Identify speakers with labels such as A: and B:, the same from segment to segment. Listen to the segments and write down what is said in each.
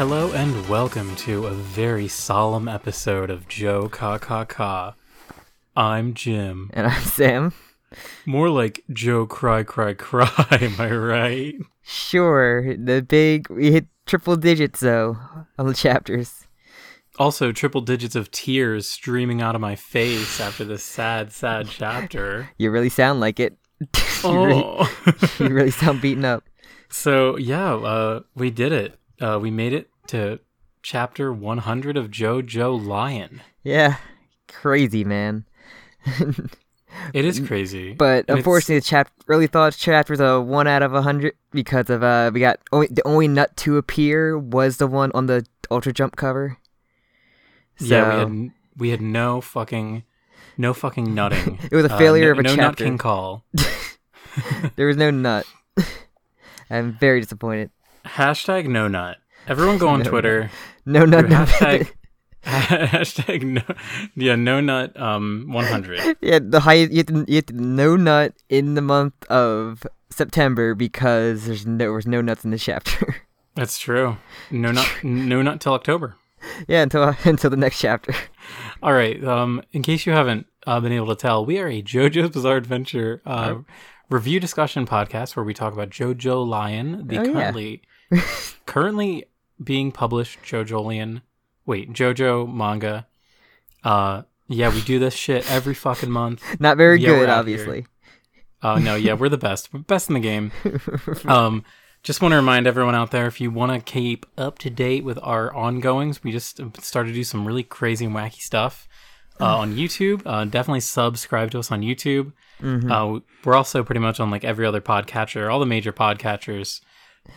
A: Hello and welcome to a very solemn episode of Jokakaka. I'm Jim.
B: And I'm Sam.
A: More like Joe Cry Cry Cry, am I right?
B: Sure, the big we hit triple digits though on the chapters.
A: Also, triple digits of tears streaming out of my face after this sad, sad chapter.
B: You really sound like it. you, really,
A: Oh.
B: you really sound beaten up.
A: so, yeah, uh, we did it. Uh, we made it to chapter 100 of JoJolion.
B: Yeah, crazy man.
A: It is crazy.
B: But
A: And it's-
B: unfortunately, the chap early thoughts chapter's a one out of a hundred because of uh we got only the only nut to appear was the one on the Ultra Jump cover. So
A: Yeah, we had we had no fucking no fucking nutting.
B: It was a
A: Uh,
B: failure
A: no,
B: of a
A: no nut
B: chapter.
A: king call.
B: there was no nut. I'm very disappointed.
A: Hashtag no nut. Everyone go on
B: No
A: Twitter.
B: No nut. No
A: hashtag hashtag no yeah no nut um 100.
B: Yeah, the high you to, you to no nut in the month of September because there's no there was no nuts in the chapter.
A: That's true. No nut no nut till October.
B: yeah, until until the next chapter.
A: All right. Um, in case you haven't uh, been able to tell, we are a JoJo's Bizarre Adventure uh, review discussion podcast where we talk about JoJolion, the
B: Oh, yeah.
A: currently currently being published JoJolion. Wait, JoJo manga. Uh, yeah, we do this shit every fucking month.
B: Not very
A: Yeah,
B: good, obviously.
A: Uh, no, yeah, we're the best, We're best in the game. Um, just want to remind everyone out there if you want to keep up to date with our ongoings, we just started to do some really crazy and wacky stuff uh, on YouTube. Uh, definitely subscribe to us on YouTube. Uh, we're also pretty much on like every other podcatcher, all the major podcatchers.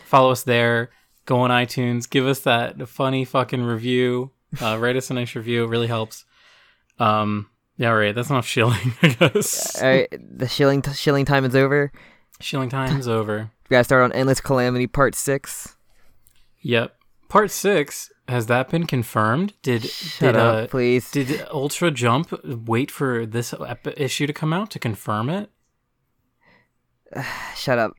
A: Follow us there. Go on iTunes. Give us that funny fucking review. Uh, write us a nice review. It really helps. Um, yeah, right. That's enough shilling, I guess.
B: All right, the shilling shilling time is over.
A: Shilling time is over.
B: We gotta start on Endless Calamity Part Six.
A: Yep. Part six has that been confirmed? Did
B: Shut
A: did
B: up,
A: uh,
B: please.
A: did Ultra Jump wait for this ep- issue to come out to confirm it?
B: Shut up.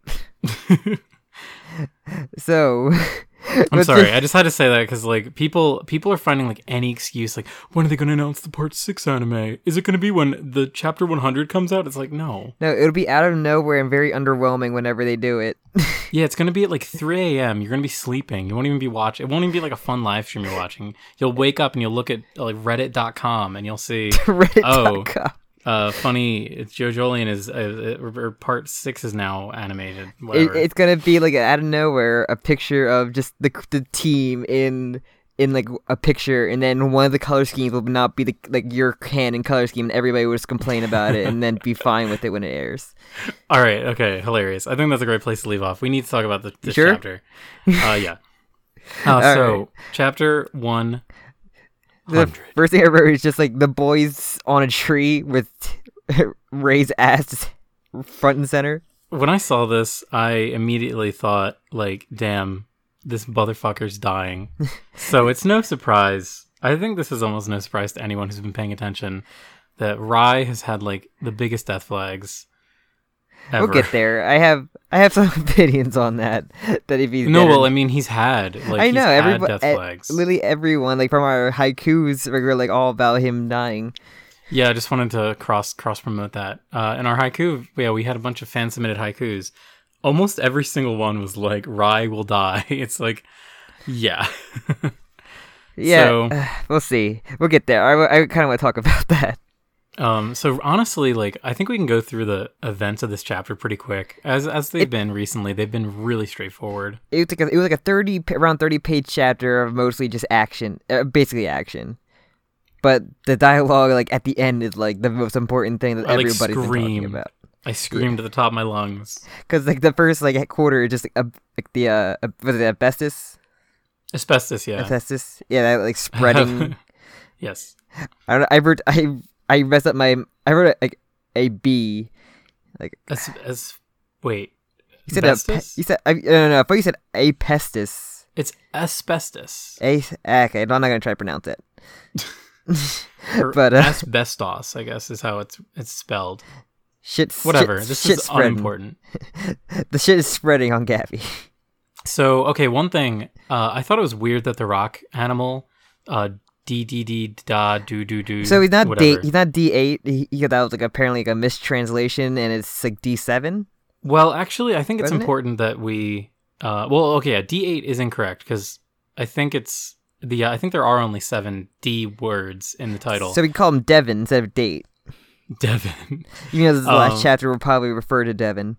B: So,
A: I'm sorry,
B: the-
A: I just had to say that because like people people are finding like any excuse like when are they going to announce the Part six anime? Is it going to be when the chapter 100 comes out? It's like no,
B: no, it'll be out of nowhere and very underwhelming whenever they do it.
A: yeah, it's going to be at like 3 a.m. You're going to be sleeping. You won't even be watching. It won't even be like a fun live stream you're watching. You'll wake up and you'll look at like Reddit.com and you'll see
B: Reddit.com.
A: uh funny it's JoJolion is uh, uh, or part six is now animated
B: It, it's gonna be like out of nowhere a picture of just the the team in in like a picture, and then one of the color schemes will not be the like your canon color scheme, and everybody will just complain about it, and then be fine with it when it airs.
A: all right okay hilarious i think that's a great place to leave off we need to talk about the, this
B: sure?
A: chapter uh yeah uh, so
B: right.
A: chapter one
B: The first thing I wrote is just like the boys on a tree with Ray's ass front and center.
A: when i saw this i immediately thought like damn this motherfucker's dying. So it's no surprise i think this is almost no surprise to anyone who's been paying attention that Rai has had like the biggest death flags ever.
B: We'll get there. I have I have some opinions on that. That if he's
A: No, well, I mean, he's had like
B: I know everybody,
A: death flags.
B: literally everyone, like from our haikus, we're like all about him dying.
A: Yeah, I just wanted to cross cross promote that. Uh, in our haiku, yeah, we had a bunch of fan submitted haikus. Almost every single one was like Rai will die. It's like, yeah,
B: Yeah,
A: So-
B: we'll see. We'll get there. I, I kind of want to talk about that.
A: Um, so honestly, like I think we can go through the events of this chapter pretty quick, as as they've been recently. They've been really straightforward.
B: It was like a, it was like a thirty around thirty page chapter of mostly just action, uh, basically action. But the dialogue, like at the end, is like the most important thing that
A: I, like,
B: everybody's talking about.
A: I screamed at the top of my lungs.
B: Because like the first like quarter just like, like the uh was it asbestos
A: Asbestos, yeah.
B: asbestos yeah that like spreading.
A: yes.
B: I don't, I I I messed up my I wrote like a B. Like
A: As, as wait,
B: you said a, pe- you said I, no no no I thought you said apestis.
A: It's asbestos.
B: A okay, I'm not gonna try to pronounce it. But, uh,
A: asbestos, I guess, is how it's it's spelled.
B: Shit's
A: Whatever.
B: Shit,
A: this
B: shit
A: is
B: spreading.
A: unimportant.
B: The shit is spreading on Gabby.
A: So okay, one thing uh, I thought it was weird that the rock animal, uh, D D D da do do do.
B: So he's not D.
A: whatever.
B: He's not D eight. He, he that was like apparently like a mistranslation, and it's like D seven.
A: Well, actually, I think it's
B: Wasn't it?
A: important that we. Uh, well, okay, yeah, D eight is incorrect because I think it's the. I think there are only seven D words in the title.
B: So we call him Devin instead of date.
A: Devin.
B: You know, this is the
A: Um,
B: last chapter. We'll probably refer to Devin.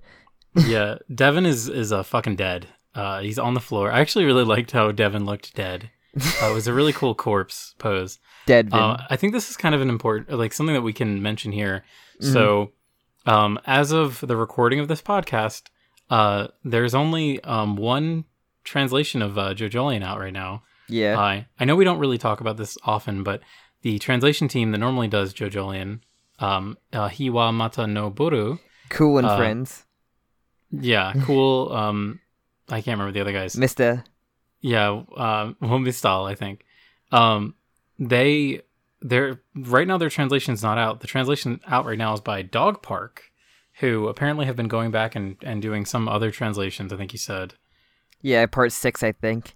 A: yeah, Devin is is uh, fucking dead. Uh, he's on the floor. I actually really liked how Devin looked dead. Uh, it was a really cool corpse pose.
B: Dead.
A: Uh, I think this is kind of an important, like something that we can mention here.
B: Mm-hmm.
A: So, um, as of the recording of this podcast, uh, there's only um, one translation of uh, JoJolion out right now.
B: yeah.
A: I I know we don't really talk about this often, but the translation team that normally does JoJolion, um, uh, Hiwa Mata no Boru,
B: cool and
A: uh,
B: friends.
A: yeah, cool. um, I can't remember the other guys.
B: Mister.
A: Yeah, uh, Wombistal, I think. Um, they they're right now their translation's not out. The translation out right now is by Dog Park, who apparently have been going back and, and doing some other translations. I think you said.
B: Yeah, part six, I think.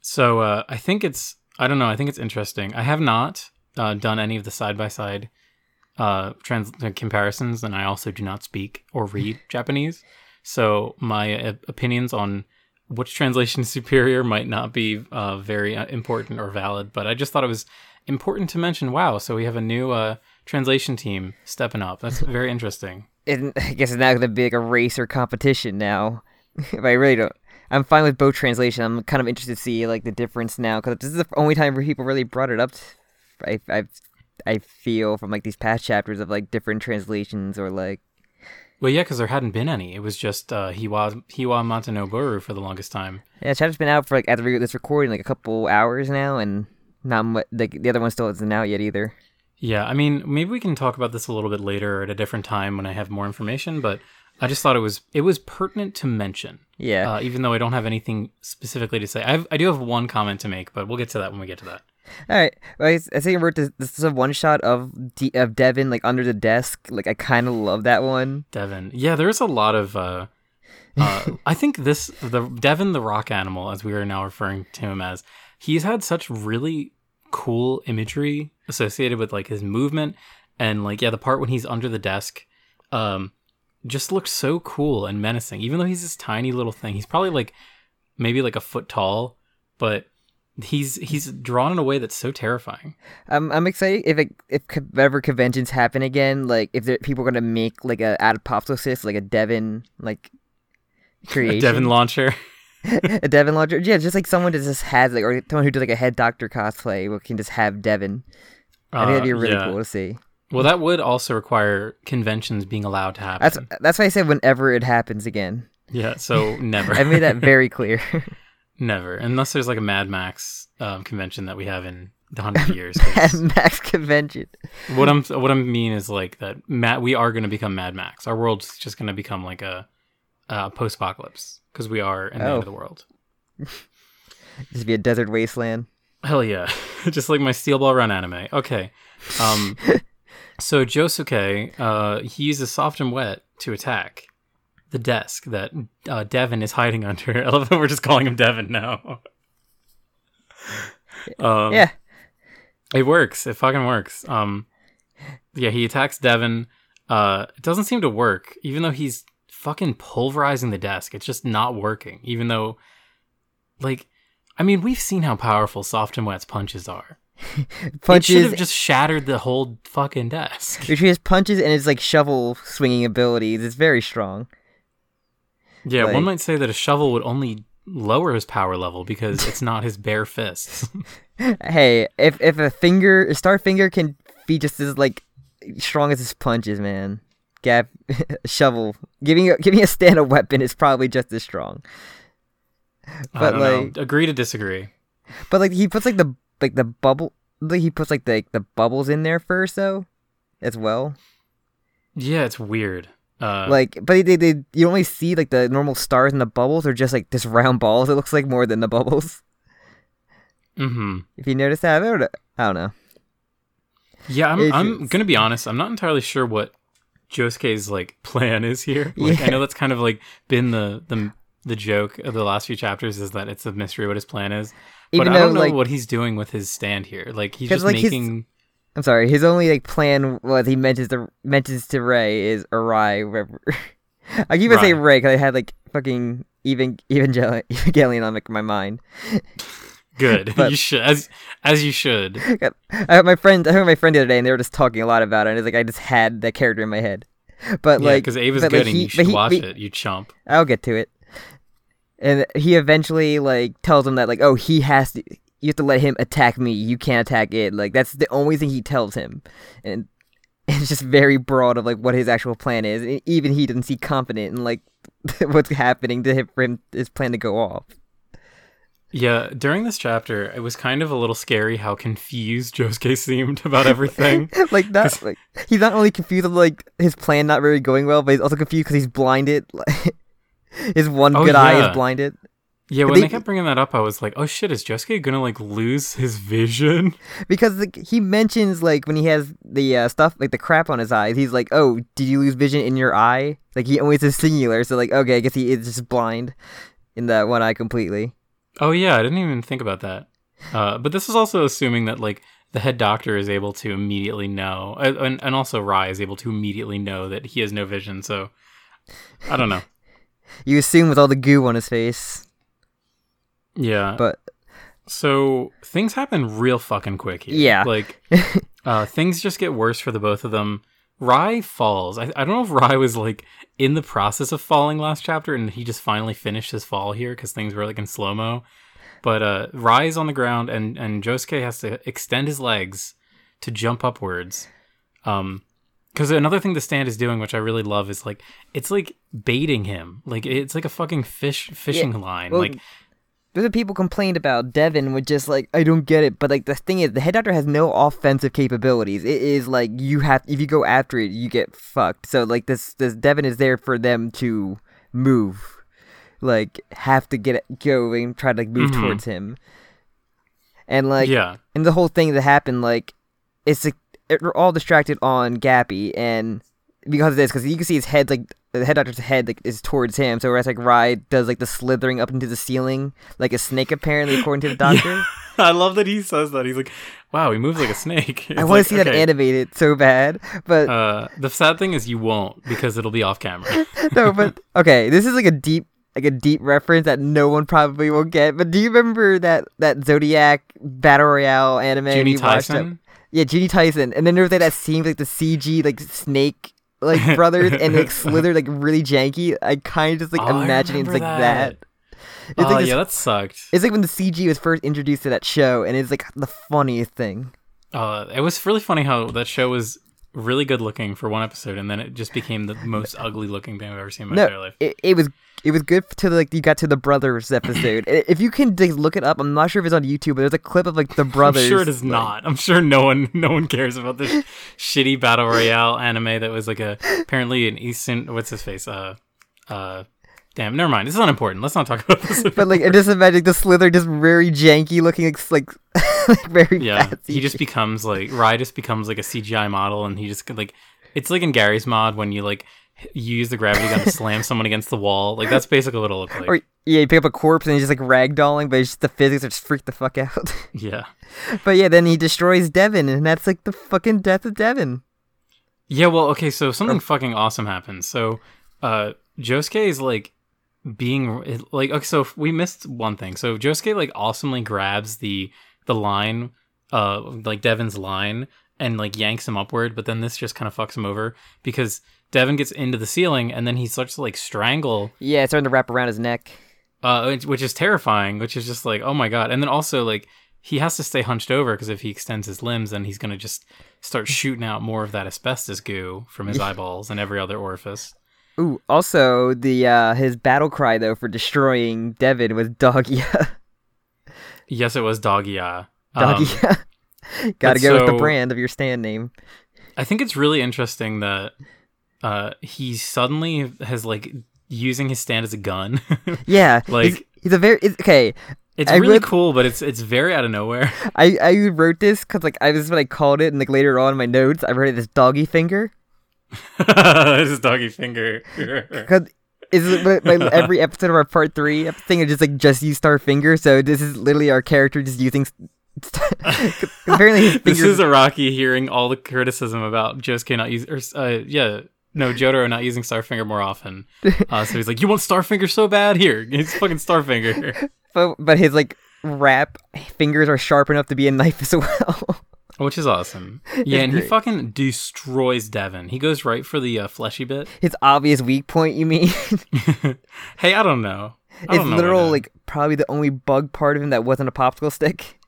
A: So uh, I think it's I don't know. I think it's interesting. I have not uh, done any of the side by side uh trans uh, comparisons, and I also do not speak or read Japanese. So my uh, opinions on which translation is superior might not be uh, very uh, important or valid. But I just thought it was important to mention. Wow! So we have a new uh, translation team stepping up. That's very interesting.
B: And I guess it's not going to be like a race or competition now. but I really don't. I'm fine with both translation. I'm kind of interested to see like the difference now because this is the only time where people really brought it up. I I I feel from like these past chapters of like different translations or like
A: Well, yeah, because there hadn't been any. It was just uh, Hiwa Hiwa Mata no for the longest time.
B: yeah, chapter's been out for like at the re- this recording like a couple hours now, and not much. Like the other one still isn't out yet either.
A: Yeah, I mean, maybe we can talk about this a little bit later or at a different time when I have more information. But I just thought it was it was pertinent to mention,
B: Yeah.
A: uh, even though I don't have anything specifically to say. I have, I do have one comment to make, but we'll get to that when we get to that.
B: All right. I, I think I wrote this. This is a one shot of D, of Devin like under the desk. Like I kind of love that one.
A: Devin, yeah, there's a lot of. Uh, uh, I think this the Devin the rock animal, as we are now referring to him as, he's had such really cool imagery associated with like his movement and like yeah, the part when he's under the desk, um, just looks so cool and menacing. Even though he's this tiny little thing, he's probably like maybe like a foot tall, but he's he's drawn in a way that's so terrifying.
B: I'm I'm excited if it, if ever conventions happen again. Like if there, people are gonna make like a apoptosis, like a Devin like creation.
A: A Devin launcher.
B: a Devin launcher. Yeah, just like someone that just has like or someone who does like a head doctor cosplay who can just have Devin. I think that'd be
A: Uh,
B: really
A: yeah.
B: cool to see.
A: Well, that would also require conventions being allowed to happen.
B: That's that's why I said whenever it happens again.
A: Yeah, so never.
B: I made that very clear.
A: Never, unless there's like a Mad Max um, convention that we have in the hundred years. 'cause
B: Max convention.
A: what I'm what I mean is like that. Matt, we are going to become Mad Max. Our world's just going to become like a, a post-apocalypse because we are in the
B: Oh.
A: end of the world.
B: Just be a desert wasteland.
A: Hell yeah, just like my Steel Ball Run anime. Okay, um, so Josuke, uh, he uses soft and wet to attack the desk that uh, Devin is hiding under. I love that we're just calling him Devin now. um,
B: yeah.
A: It works. It fucking works. Um, yeah, he attacks Devin. Uh, it doesn't seem to work, even though he's fucking pulverizing the desk. It's just not working, even though, like, I mean, we've seen how powerful Soft and Wet's punches are. It should
B: Punches
A: have just shattered the whole fucking desk.
B: Which has punches and his like shovel swinging abilities. It's very strong.
A: Yeah,
B: Like-
A: one might say that a shovel would only lower his power level because it's not his bare fists.
B: Hey, if if a finger, a star finger can be just as like strong as his punches, man. Gap shovel giving a, giving a stand a weapon is probably just as strong. But like,
A: know. Agree to disagree.
B: but like he puts like the like the bubble, like he puts like the the bubbles in there first though, as well.
A: Yeah, it's weird. Uh,
B: like, but they, they you only see like the normal stars and the bubbles, or just like this round balls. It looks like more than the bubbles.
A: hmm
B: If you notice that, I don't, I don't know.
A: Yeah, I'm, I'm gonna be honest. I'm not entirely sure what Josuke's like plan is here. Like, I know that's kind of like been the the the joke of the last few chapters is that it's a mystery what his plan is.
B: Even
A: but I don't know
B: like-
A: what he's doing with his stand here. Like he's just
B: like,
A: making.
B: I'm sorry. His only like plan was he mentions to mentions to Ray is Arai. Whatever. I keep on saying Ray because I had like fucking even Evangelion, Evangelion on like, my mind.
A: Good.
B: but-
A: you should as as you should.
B: I had my friend. I heard my friend the other day, and they were just talking a lot about it. And it's like I just had that character in my head. But
A: Yeah,
B: like,
A: because Ava's
B: but,
A: good
B: like,
A: and
B: he-
A: you should
B: he-
A: watch
B: but-
A: it. You chump.
B: I'll get to it. And he eventually like tells him that like, oh, he has to. You have to let him attack me. You can't attack it. Like that's the only thing he tells him, and it's just very broad of like what his actual plan is. And even he doesn't seem confident in like what's happening to him for him his plan to go off.
A: Yeah, during this chapter, it was kind of a little scary how confused Josuke seemed about everything.
B: like that, like he's not only confused of like his plan not really going well, but he's also confused because he's blinded. Like his one
A: Oh,
B: good eye is blinded.
A: Yeah, when
B: they-
A: they kept bringing that up, I was like, "Oh shit, is Josuke gonna like lose his vision?"
B: because like, he mentions like when he has the uh, stuff like the crap on his eyes he's like oh did you lose vision in your eye like he always says singular so like okay i guess he is just blind in that one eye completely
A: Oh yeah, I didn't even think about that. Uh, but this is also assuming that like the head doctor is able to immediately know, uh, and and also Rai is able to immediately know that he has no vision. So I don't know.
B: you assume with all the goo on his face
A: Yeah.
B: but
A: So things happen real fucking quick here.
B: Yeah.
A: Like uh, things just get worse for the both of them. Rai falls. I, I don't know if Rai was like in the process of falling last chapter and he just finally finished his fall here because things were like in slow mo. But uh, Rai is on the ground and and Josuke has to extend his legs to jump upwards. Um, because another thing the stand is doing, which I really love, is like it's like baiting him. Like it's like a fucking fish fishing line.
B: well,
A: like
B: What people complained about Devin with just like I don't get it, but like the thing is the head doctor has no offensive capabilities. It is like you have if you go after it, you get fucked. So like this this Devin is there for them to move, like have to get going, and try to like move
A: Mhm.
B: towards him, and like
A: yeah,
B: and the whole thing that happened like it's like we're all distracted on Gappy and because of this because you can see his head like the head doctor's head like is towards him so whereas like Rai does like the slithering up into the ceiling like a snake apparently according to the doctor
A: I love that he says that. He's like, "Wow, he moves like a snake."
B: I
A: It's
B: want
A: like,
B: to see that animated so bad but
A: Uh, the sad thing is you won't because it'll be off camera.
B: no but okay this is like a deep like a deep reference that no one probably will get but do you remember that that Zodiac battle royale anime
A: Junie
B: watched
A: Tyson.
B: Yeah, Juni Taisen, and then there was like that scene with, like the CG like snake like brothers and like Slither like really janky. I kind of just like
A: Oh,
B: imagining it's like that.
A: that.
B: It's
A: Oh
B: like this-
A: yeah, that sucked.
B: it's like when the CG was first introduced to that show, and it's like the funniest thing.
A: Uh, it was really funny how that show was really good looking for one episode, and then it just became the most ugly looking thing I've ever seen in my entire life.
B: it, it was it was good to like you got to the brothers episode. If you can look it up, I'm not sure if it's on YouTube, but there's a clip of like the brothers.
A: I'm sure it is
B: like-
A: not. I'm sure no one no one cares about this shitty battle royale anime that was like a apparently an Eastern what's his face uh uh damn never mind. This is unimportant. Let's not talk about this.
B: But like, I just imagine the Slither just very janky looking, like, like, like very
A: yeah he just becomes like Rai just becomes like a CGI model and he just like it's like in Garry's mod when you like you use the gravity gun to slam someone against the wall. Like that's basically what it'll look like.
B: Or yeah, you pick up a corpse and he's just like ragdolling, but it's just the physics are just freak the fuck out.
A: yeah.
B: But yeah, then he destroys Devin, and that's like the fucking death of Devin.
A: Yeah, well, okay, so something fucking awesome happens. So, uh, Josuke is like being like okay, so we missed one thing. So Josuke like awesomely grabs the the line, uh, like Devin's line, and like yanks him upward. But then this just kind of fucks him over because Devin gets into the ceiling and then he starts to like strangle,
B: Yeah, it's starting to wrap around his neck.
A: uh, which- which is terrifying. Which is just like oh my god. And then also like he has to stay hunched over because if he extends his limbs, then he's gonna just start shooting out more of that asbestos goo from his eyeballs and every other orifice.
B: Ooh, also the uh his battle cry though for destroying Devin was Doggia.
A: Yes, it was Doggia. Um,
B: Gotta go with the brand of your stand name.
A: I think it's really interesting that uh, he suddenly has like using his stand as a gun.
B: Yeah,
A: Like-
B: he's, he's a very it's, okay.
A: it's
B: I
A: really
B: read-
A: cool, but it's it's very out of nowhere.
B: I I wrote this because like I this is what I called it, and like later on in my notes I wrote it as doggy finger
A: His doggy finger.
B: because is like, every episode of our part three thing is just like just use star finger. So this is literally our character just using. apparently, his
A: this
B: fingers.
A: is Araki hearing all the criticism about Josuke not using, or uh, yeah, no, Jotaro not using Starfinger more often. Uh, so he's like, "You want Starfinger so bad? Here, it's fucking Starfinger."
B: but, but his like wrap fingers are sharp enough to be a knife as well.
A: Which is awesome. Yeah, and he fucking destroys Devin. He goes right for the uh, fleshy bit.
B: his obvious weak point, you mean?
A: hey, I don't know. I
B: it's
A: don't know,
B: literal like probably the only bug part of him that wasn't a popsicle stick.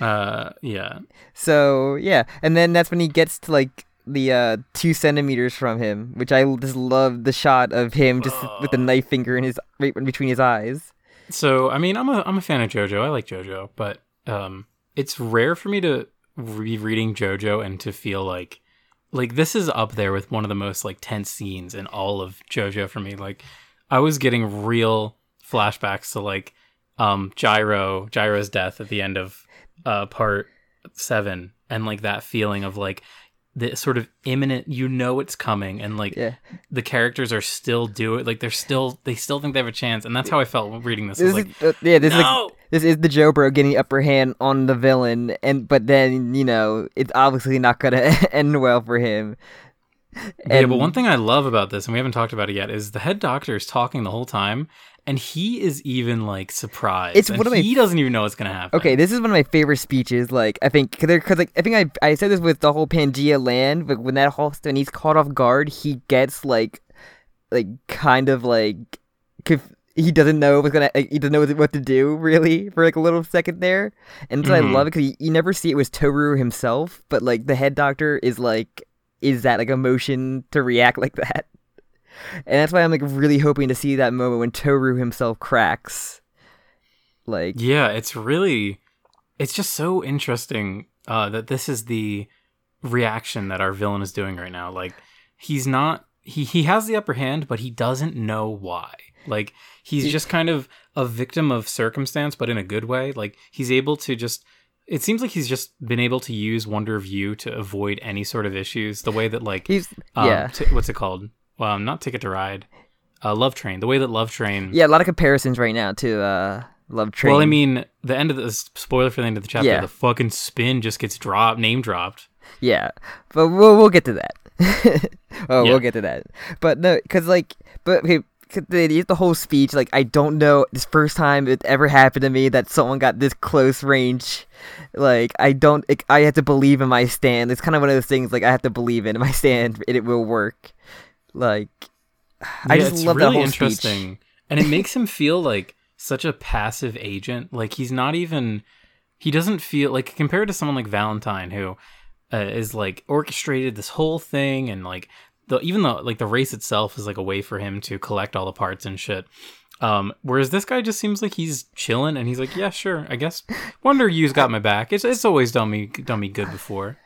A: Uh, yeah.
B: So yeah, and then that's when he gets to like the uh two centimeters from him, which I just love the shot of him just with the knife finger in his right between his eyes.
A: So I mean, I'm a I'm a fan of JoJo. I like JoJo, but um, it's rare for me to be reading JoJo and to feel like like this is up there with one of the most like tense scenes in all of JoJo for me. Like I was getting real flashbacks to like um Gyro Gyro's death at the end of uh part seven and like that feeling of like the sort of imminent you know it's coming and like
B: Yeah,
A: the characters are still do it like they're still they still think they have a chance and that's how I felt reading this.
B: This
A: like,
B: is uh, yeah this is like this is the Joe Bro getting the upper hand on the villain, and but then you know it's obviously not gonna end well for him.
A: yeah. But one thing I love about this, and we haven't talked about it yet, is the head doctor is talking the whole time, and he is even like surprised.
B: It's one of my-
A: he doesn't even know what's gonna happen.
B: Okay, this is one of my favorite speeches. Like, I think, because like, I think I I said this with the whole Pangea land, but when that whole when he's caught off guard, he gets like, like kind of like, conf- he doesn't know what's gonna, like, he doesn't know what to- do really for like a little second there, and so
A: Mhm.
B: I love it because you, you never see it was Toru himself, but like the head doctor is like, is that like emotion to react like that? And that's why I'm like really hoping to see that moment when Toru himself cracks. Like,
A: Yeah, it's really, it's just so interesting uh, that this is the reaction that our villain is doing right now. Like, he's not, he, he has the upper hand, but he doesn't know why. Like, he's just kind of a victim of circumstance, but in a good way. Like, he's able to just, it seems like he's just been able to use Wonder of You to avoid any sort of issues. The way that, like,
B: he's
A: um,
B: yeah.
A: t- what's it called? Well, not Ticket to Ride. Uh, Love Train. The way that Love Train.
B: Yeah, a lot of comparisons right now to uh, Love Train.
A: Well, I mean, the end of the spoiler for the end of the chapter,
B: Yeah.
A: the fucking spin just gets dropped, name dropped.
B: yeah, but we'll we'll get to that. oh,
A: Yeah.
B: we'll get to that. But no, because like, but okay, the the whole speech, like, I don't know. This first time it ever happened to me that someone got this close range. Like, I don't. It, I have to believe in my stand. It's kind of one of those things. Like, I have to believe in my stand, and it will work. Like, I
A: Yeah,
B: just
A: it's
B: love
A: really
B: that whole
A: interesting,
B: speech.
A: and it makes him feel like such a passive agent. Like he's not even. He doesn't feel like compared to someone like Valentine, who uh, is like orchestrated this whole thing, and like the even though like the race itself is like a way for him to collect all the parts and shit. Um, whereas this guy just seems like he's chilling, and he's like, "Yeah, sure, I guess. Wonder you's got my back. It's it's always done me done me good before."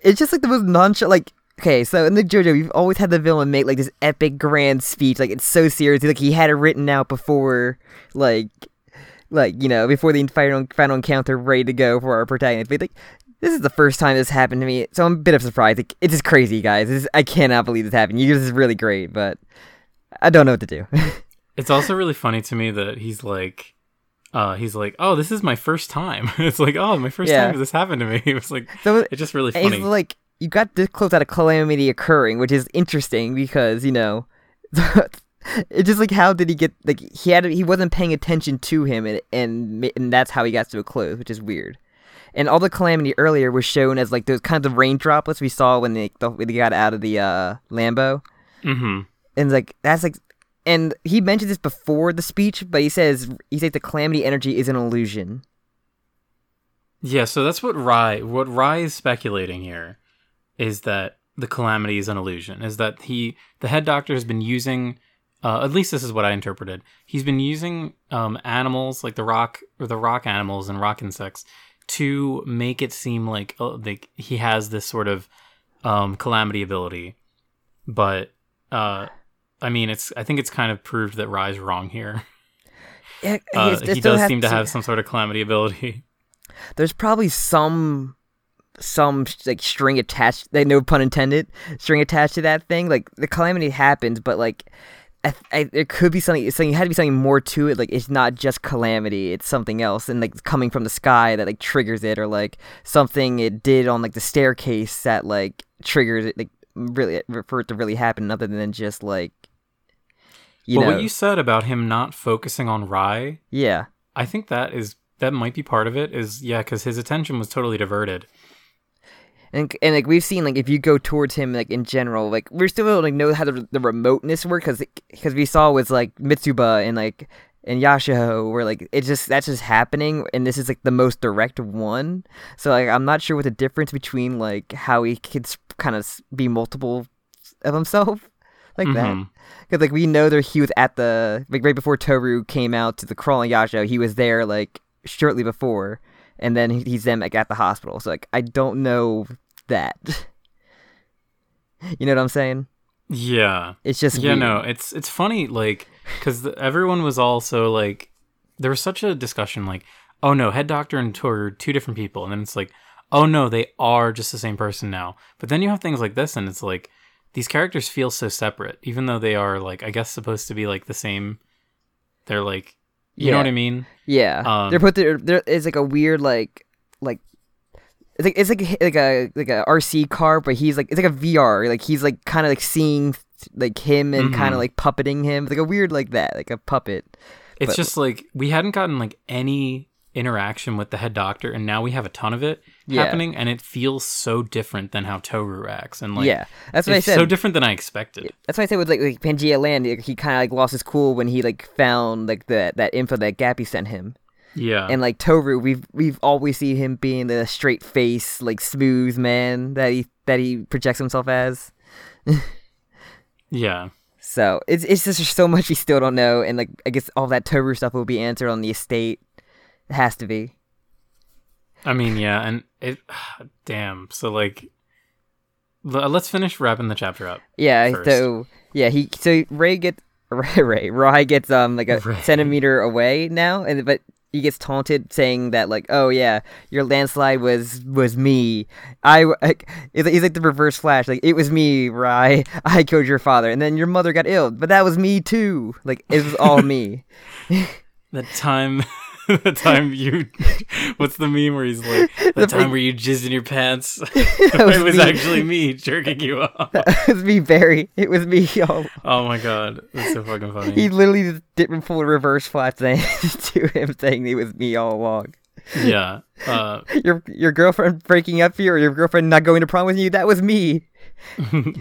B: it's just like the most nonchalant like okay so in the jojo we've always had the villain make like this epic grand speech like it's so serious like he had it written out before like like you know before the final, final encounter ready to go for our protagonist but like this is the first time this happened to me so i'm a bit of surprise like, it's just crazy guys this is, i cannot believe this happened you this is really great but i don't know what to do
A: It's also really funny to me that he's like, uh, he's like, oh, this is my first time. it's like, oh, my first
B: Yeah.
A: time this happened to me. It was like,
B: so
A: it's just really funny.
B: It's like you got this close at a calamity occurring, which is interesting because you know, it's just like how did he get like he had he wasn't paying attention to him and and and that's how he got to a close, which is weird. And all the calamity earlier was shown as like those kinds of rain droplets we saw when they the, when they got out of the uh, Lambo,
A: hmm
B: and like that's like. And he mentioned this before the speech, but he says he says the calamity energy is an illusion.
A: Yeah, so that's what Rai what Rai is speculating here, is that the calamity is an illusion. Is that he, the head doctor, has been using. Uh, at least this is what I interpreted. He's been using um, animals like the rock or the rock animals and rock insects to make it seem like like he has this sort of um, calamity ability. But uh, I mean, it's I think it's kind of proved that Rai's wrong here.
B: Yeah,
A: Uh, he does seem to have some sort of calamity ability.
B: there's probably some some like string attached like no pun intended string attached to that thing like the calamity happens but like I, I, there could be something. Something had to be something more to it. Like it's not just calamity; it's something else, and like coming from the sky that like triggers it, or like something it did on like the staircase that like triggers it. Like really for it to really happen, other than just like you
A: well,
B: know.
A: what you said about him not focusing on Rai,
B: yeah,
A: I think that is that might be part of it. Is yeah, because his attention was totally diverted.
B: And and like we've seen like if you go towards him like in general, like we're still able to like, know how the, the remoteness works because because we saw with like Mitsuba and like and Yasuho where like it just that's just happening and this is like the most direct one. So like I'm not sure what the difference between like how he could kind of be multiple of himself like that.
A: Mhm.
B: Because like we know that he was at the like right before Toru came out to the crawling Yasuho, he was there like shortly before, and then he's then like at the hospital. So like I don't know that. you know what I'm saying?
A: Yeah,
B: It's just
A: yeah.
B: weird.
A: No, it's it's funny like because everyone was also like there was such a discussion like oh no, head doctor and Toru are two different people, and then it's like oh no, they are just the same person now. But then you have things like this, and it's like these characters feel so separate, even though they are like I guess supposed to be like the same. They're like you know what I mean.
B: Yeah,
A: Um,
B: they're put there. There is like a weird like like. It's like it's like a, like a like a RC car, but he's like it's like a VR. Like he's like kind of like seeing like him and kind
A: Mhm.
B: of like puppeting him. It's like a weird like that, like a puppet.
A: It's
B: But-
A: just like we hadn't gotten like any interaction with the head doctor, and now we have a ton of it
B: Yeah.
A: happening, and it feels so different than how Toru acts, and like
B: yeah, that's what I said.
A: so different than I expected.
B: That's why I said with like, like Pangea Land, he kind of like lost his cool when he like found like the that info that Gappy sent him,
A: Yeah,
B: and like Toru, we've we've always seen him being the straight face, like smooth man that he that he projects himself as.
A: yeah,
B: So it's it's just so much we still don't know, and like I guess all that Toru stuff will be answered on the estate. It has to be.
A: I mean, yeah, and it. Damn. So like, let's finish wrapping the chapter up.
B: Yeah.
A: First.
B: So yeah, he so Ray gets Ray Ray Rai gets um like a
A: Ray.
B: centimeter away now, and but he gets taunted saying that like oh yeah your landslide was was me I like it's like the reverse flash like it was me Rai I killed your father and then your mother got ill but that was me too like it was all me
A: The time, the time you. What's the meme where he's like the
B: The
A: time
B: big-
A: where you jizzed in your pants?
B: That was
A: it was
B: me.
A: actually me jerking you off.
B: it was me Barry it was me all
A: Oh my god, that's so fucking funny.
B: he literally just did full reverse flat thing to him saying it was me all along.
A: yeah. Uh,
B: your your girlfriend breaking up for you or your girlfriend not going to prom with you that was me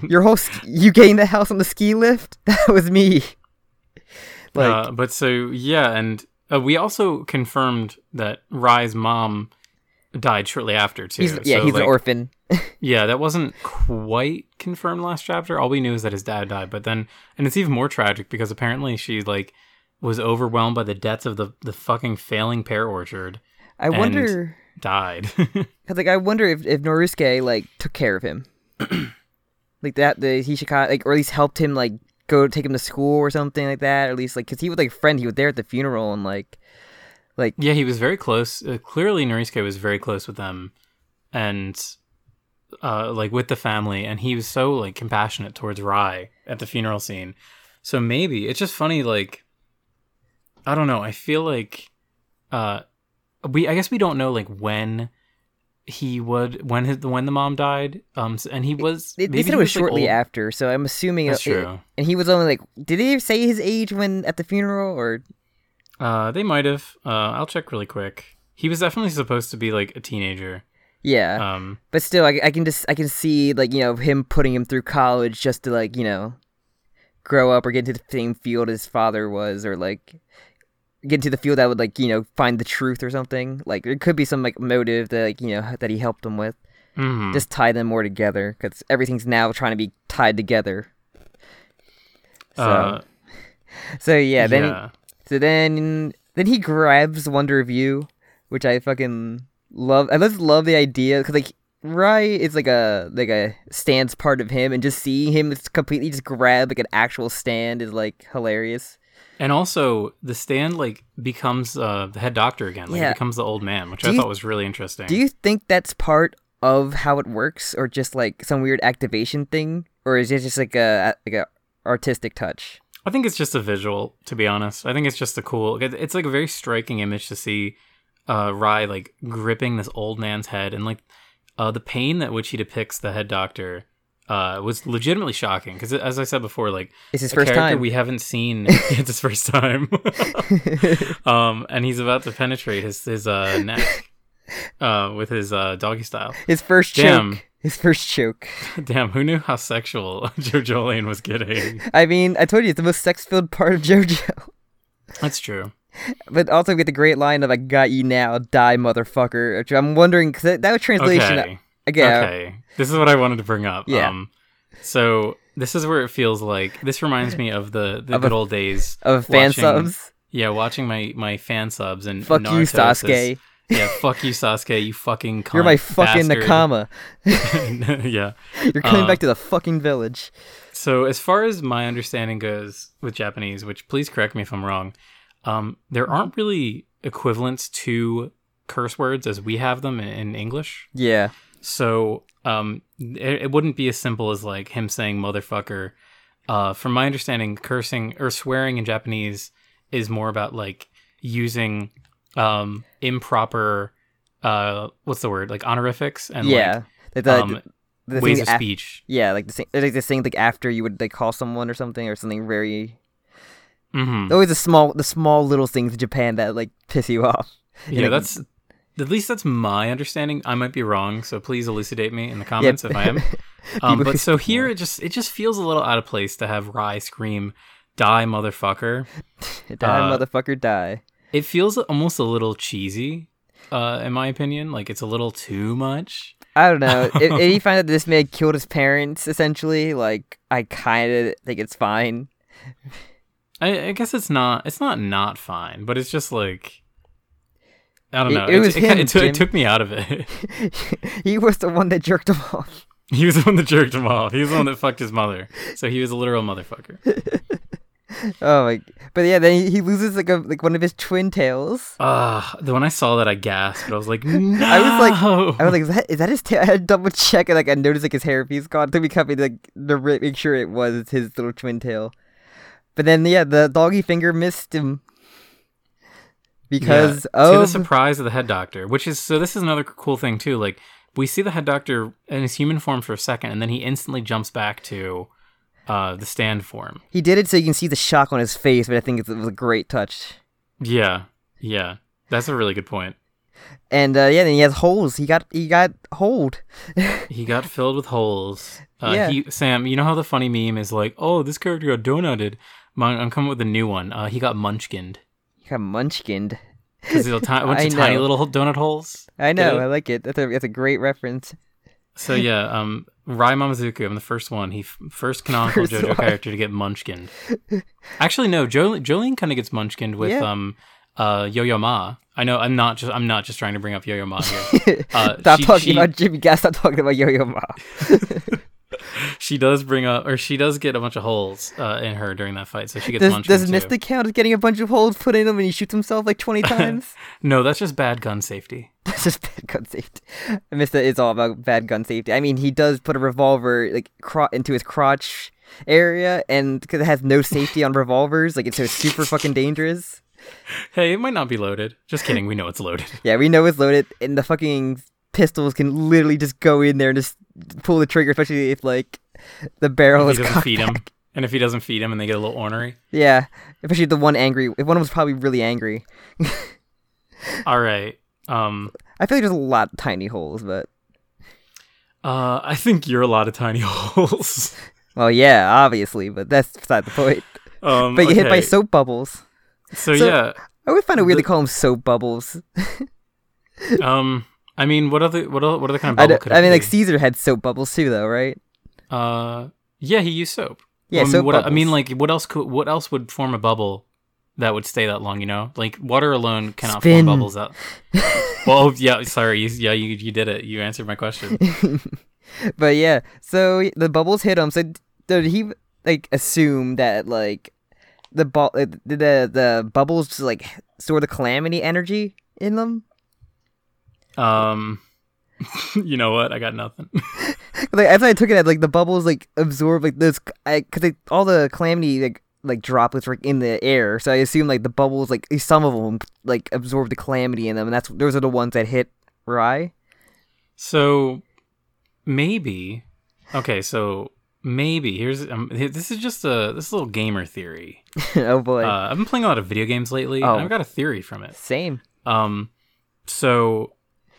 B: your whole sk- you getting the house on the ski lift that was me like
A: uh, but so yeah, and uh, we also confirmed that Rai's mom died shortly after too.
B: he's yeah
A: So,
B: he's
A: like,
B: an orphan
A: Yeah, that wasn't quite confirmed last chapter. All we knew is that his dad died, but then and it's even more tragic because apparently she like was overwhelmed by the debts of the the fucking failing pear orchard,
B: i
A: And-
B: wonder
A: died.
B: cause like i wonder if if Norisuke like took care of him like that the he should kind like or at least helped him like go take him to school or something like that or at least like because he was like a friend he was there at the funeral and like like
A: yeah, he was very close. Uh, clearly, Norisuke was very close with them, and uh, like with the family, and he was so like compassionate towards Rai at the funeral scene. So maybe it's just funny. Like, I don't know. I feel like uh, we. I guess we don't know like when he would when his when the mom died. Um, and he was.
B: they, they
A: maybe
B: said it was
A: like,
B: shortly
A: old.
B: after so i'm assuming
A: That's
B: it-
A: true.
B: and he was only like did he say his age when at the funeral or
A: Uh, they might have. Uh, I'll check really quick. He was definitely supposed to be like a teenager.
B: yeah
A: Um,
B: but still I, I can just i can see like you know him putting him through college just to like you know grow up or get into the same field his father was or like get into the field that would like you know find the truth or something like there could be some like motive that like you know that he helped him with
A: mhm.
B: just tie them more together because everything's now trying to be tied together so
A: uh,
B: so yeah then
A: yeah.
B: So then, then he grabs Wonder View, which I fucking love. I just love the idea because like Rai is like a like a stands part of him, and just seeing him just completely just grab like an actual stand is like hilarious.
A: And also, the stand like becomes uh, the head doctor again. Like,
B: Yeah.
A: he becomes the old man, which
B: Do
A: I
B: you-
A: thought was really interesting.
B: Do you think that's part of how it works, or just like some weird activation thing, or is it just like a like a artistic touch?
A: I think it's just a visual, to be honest. I think it's just a cool. It's like a very striking image to see uh, Rai like gripping this old man's head, and like uh, the pain that which he depicts the head doctor uh, was legitimately shocking. Because as I said before, like
B: It's his
A: a
B: first time.
A: we haven't seen. it's his first time, um, and he's about to penetrate his his uh, neck uh, with his uh, doggy style.
B: his first
A: Damn.
B: choke. His first choke.
A: Damn, who knew how sexual JoJolion was getting?
B: I mean, I told you it's the most sex-filled part of JoJo.
A: That's true.
B: But also get the great line of "I got you now, die, motherfucker." Which I'm wondering because that, that was translation.
A: Okay.
B: Again,
A: Okay. This is what I wanted to bring up.
B: Yeah.
A: Um, so this is where it feels like this reminds me of the the
B: Of
A: good
B: a-
A: old days.
B: of fan
A: watching-
B: subs.
A: Yeah, watching my my fan subs and
B: Fuck you,
A: Naruto says-
B: Sasuke.
A: yeah, fuck you, Sasuke. You fucking.
B: You're my fucking
A: bastard.
B: Nakama.
A: yeah.
B: You're coming
A: Uh,
B: back to the fucking village.
A: So as far as my understanding goes with Japanese, which please correct me if I'm wrong, um, there aren't really equivalents to curse words as we have them in, in English.
B: Yeah.
A: So um, it, it wouldn't be as simple as like him saying motherfucker. Uh, from my understanding, cursing or swearing in Japanese is more about like using um, improper, uh, what's the word, like honorifics and
B: yeah.
A: like
B: the, the,
A: um,
B: the
A: ways of
B: af-
A: speech.
B: Yeah, like the thing, like the thing like after you would like call someone or something or something very.
A: hmm
B: Always the small, the small little things in Japan that like piss you off.
A: Yeah,
B: like-
A: that's at least that's my understanding. I might be wrong, so please elucidate me in the comments if I am. Um, but so here it just it just feels a little out of place to have Rai scream "Die, motherfucker."
B: die,
A: Uh,
B: motherfucker, die.
A: It feels almost a little cheesy, uh, in my opinion. Like it's a little too much.
B: I don't know. if, if you find out that this man killed his parents, essentially, like I kind of think it's fine.
A: I, I guess it's not it's not not fine, but it's just like I don't
B: It-
A: know.
B: it was
A: it,
B: him,
A: it, it took me out of it.
B: he was the one that jerked him off.
A: he was the one that jerked him off. He was the one that fucked his mother. So he was a literal motherfucker.
B: Oh my! But yeah, then he, he loses like a like one of his twin tails.
A: Ah, the when I saw that, I gasped. I was like, no.
B: I was like- I was like, is that, is that his tail? I had to double check and like I noticed like his hairpiece gone. Took me company to like to make sure it was his little twin tail. But then yeah, the doggy finger missed him because
A: Yeah, to the surprise of the head doctor, which is so. This is another cool thing too. Like we see the head doctor in his human form for a second, and then he instantly jumps back to uh, the stand form.
B: he did it so you can see the shock on his face. But I think it was a great touch.
A: Yeah, yeah, that's a really good point.
B: And uh, yeah, then he has holes. He got he got hold.
A: He got filled with holes. Uh,
B: Yeah.
A: he, Sam, you know how the funny meme is like, "Oh, this character got donutted." I'm coming with a new one. Uh, he got munchkined
B: got munchkined.
A: because a, a bunch of tiny little donut holes.
B: I know. I like it. That's a that's a great reference.
A: So yeah, um, Rai Mamezuku, I'm the first one. He f- first canonical
B: First
A: JoJo
B: one.
A: character to get munchkined. Actually, no, jo- Jolyne kind of gets munchkined with
B: Yeah.
A: um, uh, Yo-Yo Ma. I know I'm not just I'm not just trying to bring up Yo-Yo Ma here. Uh,
B: stop
A: she-
B: talking
A: she-
B: about Jimmy Gas. Stop talking about Yo Yo Ma.
A: She does bring up, or she does get a bunch of holes uh, in her during that fight, so she gets
B: Does, does. Mista count as getting a bunch of holes put in him and he shoots himself like 20 times?
A: No, that's just bad gun safety.
B: That's just bad gun safety. Mista is all about bad gun safety. I mean, he does put a revolver like cro- into his crotch area, and because it has no safety on revolvers, like it's so super fucking dangerous.
A: Hey, it might not be loaded. Just kidding. We know it's loaded.
B: Yeah, we know it's loaded, and the fucking pistols can literally just go in there and just pull the trigger, especially if like the barrel
A: If
B: is cocked
A: feed him,
B: back.
A: and if he doesn't feed him, and they get a little ornery.
B: Yeah, especially the one angry. If one was probably really angry.
A: All right. Um.
B: I feel like there's a lot of tiny holes, but
A: Uh. I think you're a lot of tiny holes.
B: well, yeah, obviously, but that's beside the point.
A: Um.
B: But you get hit by soap bubbles.
A: So,
B: so-
A: yeah.
B: I would find it weird
A: The-
B: to call them soap bubbles.
A: Um. I mean, what other what other, what other kind of
B: I,
A: bubble
B: don't-
A: could it
B: I mean, like? Caesar had soap bubbles too, though, right?
A: Uh. Yeah, he used soap.
B: Yeah,
A: I mean,
B: soap
A: what,
B: bubbles.
A: I mean, like, what else could what else would form a bubble that would stay that long? You know, like water alone cannot
B: Spin.
A: form bubbles out. well, yeah. Sorry. You, yeah, you you did it. You answered my question.
B: but yeah, so the bubbles hit him. So did he like assume that like the bu- uh, the the, the bubbles just like store the calamity energy in them?
A: Um. you know what? I got nothing.
B: Like as I took it, as like the bubbles like absorb like those, because all the calamity like like droplets were in the air. So I assume like the bubbles, like some of them, like absorb the calamity in them, and that's those are the ones that hit Rai.
A: So maybe okay, so maybe here's um, this is just a this is a little gamer theory.
B: oh boy,
A: Uh, I've been playing a lot of video games lately,
B: Oh.
A: and I've got a theory from it.
B: same.
A: Um, so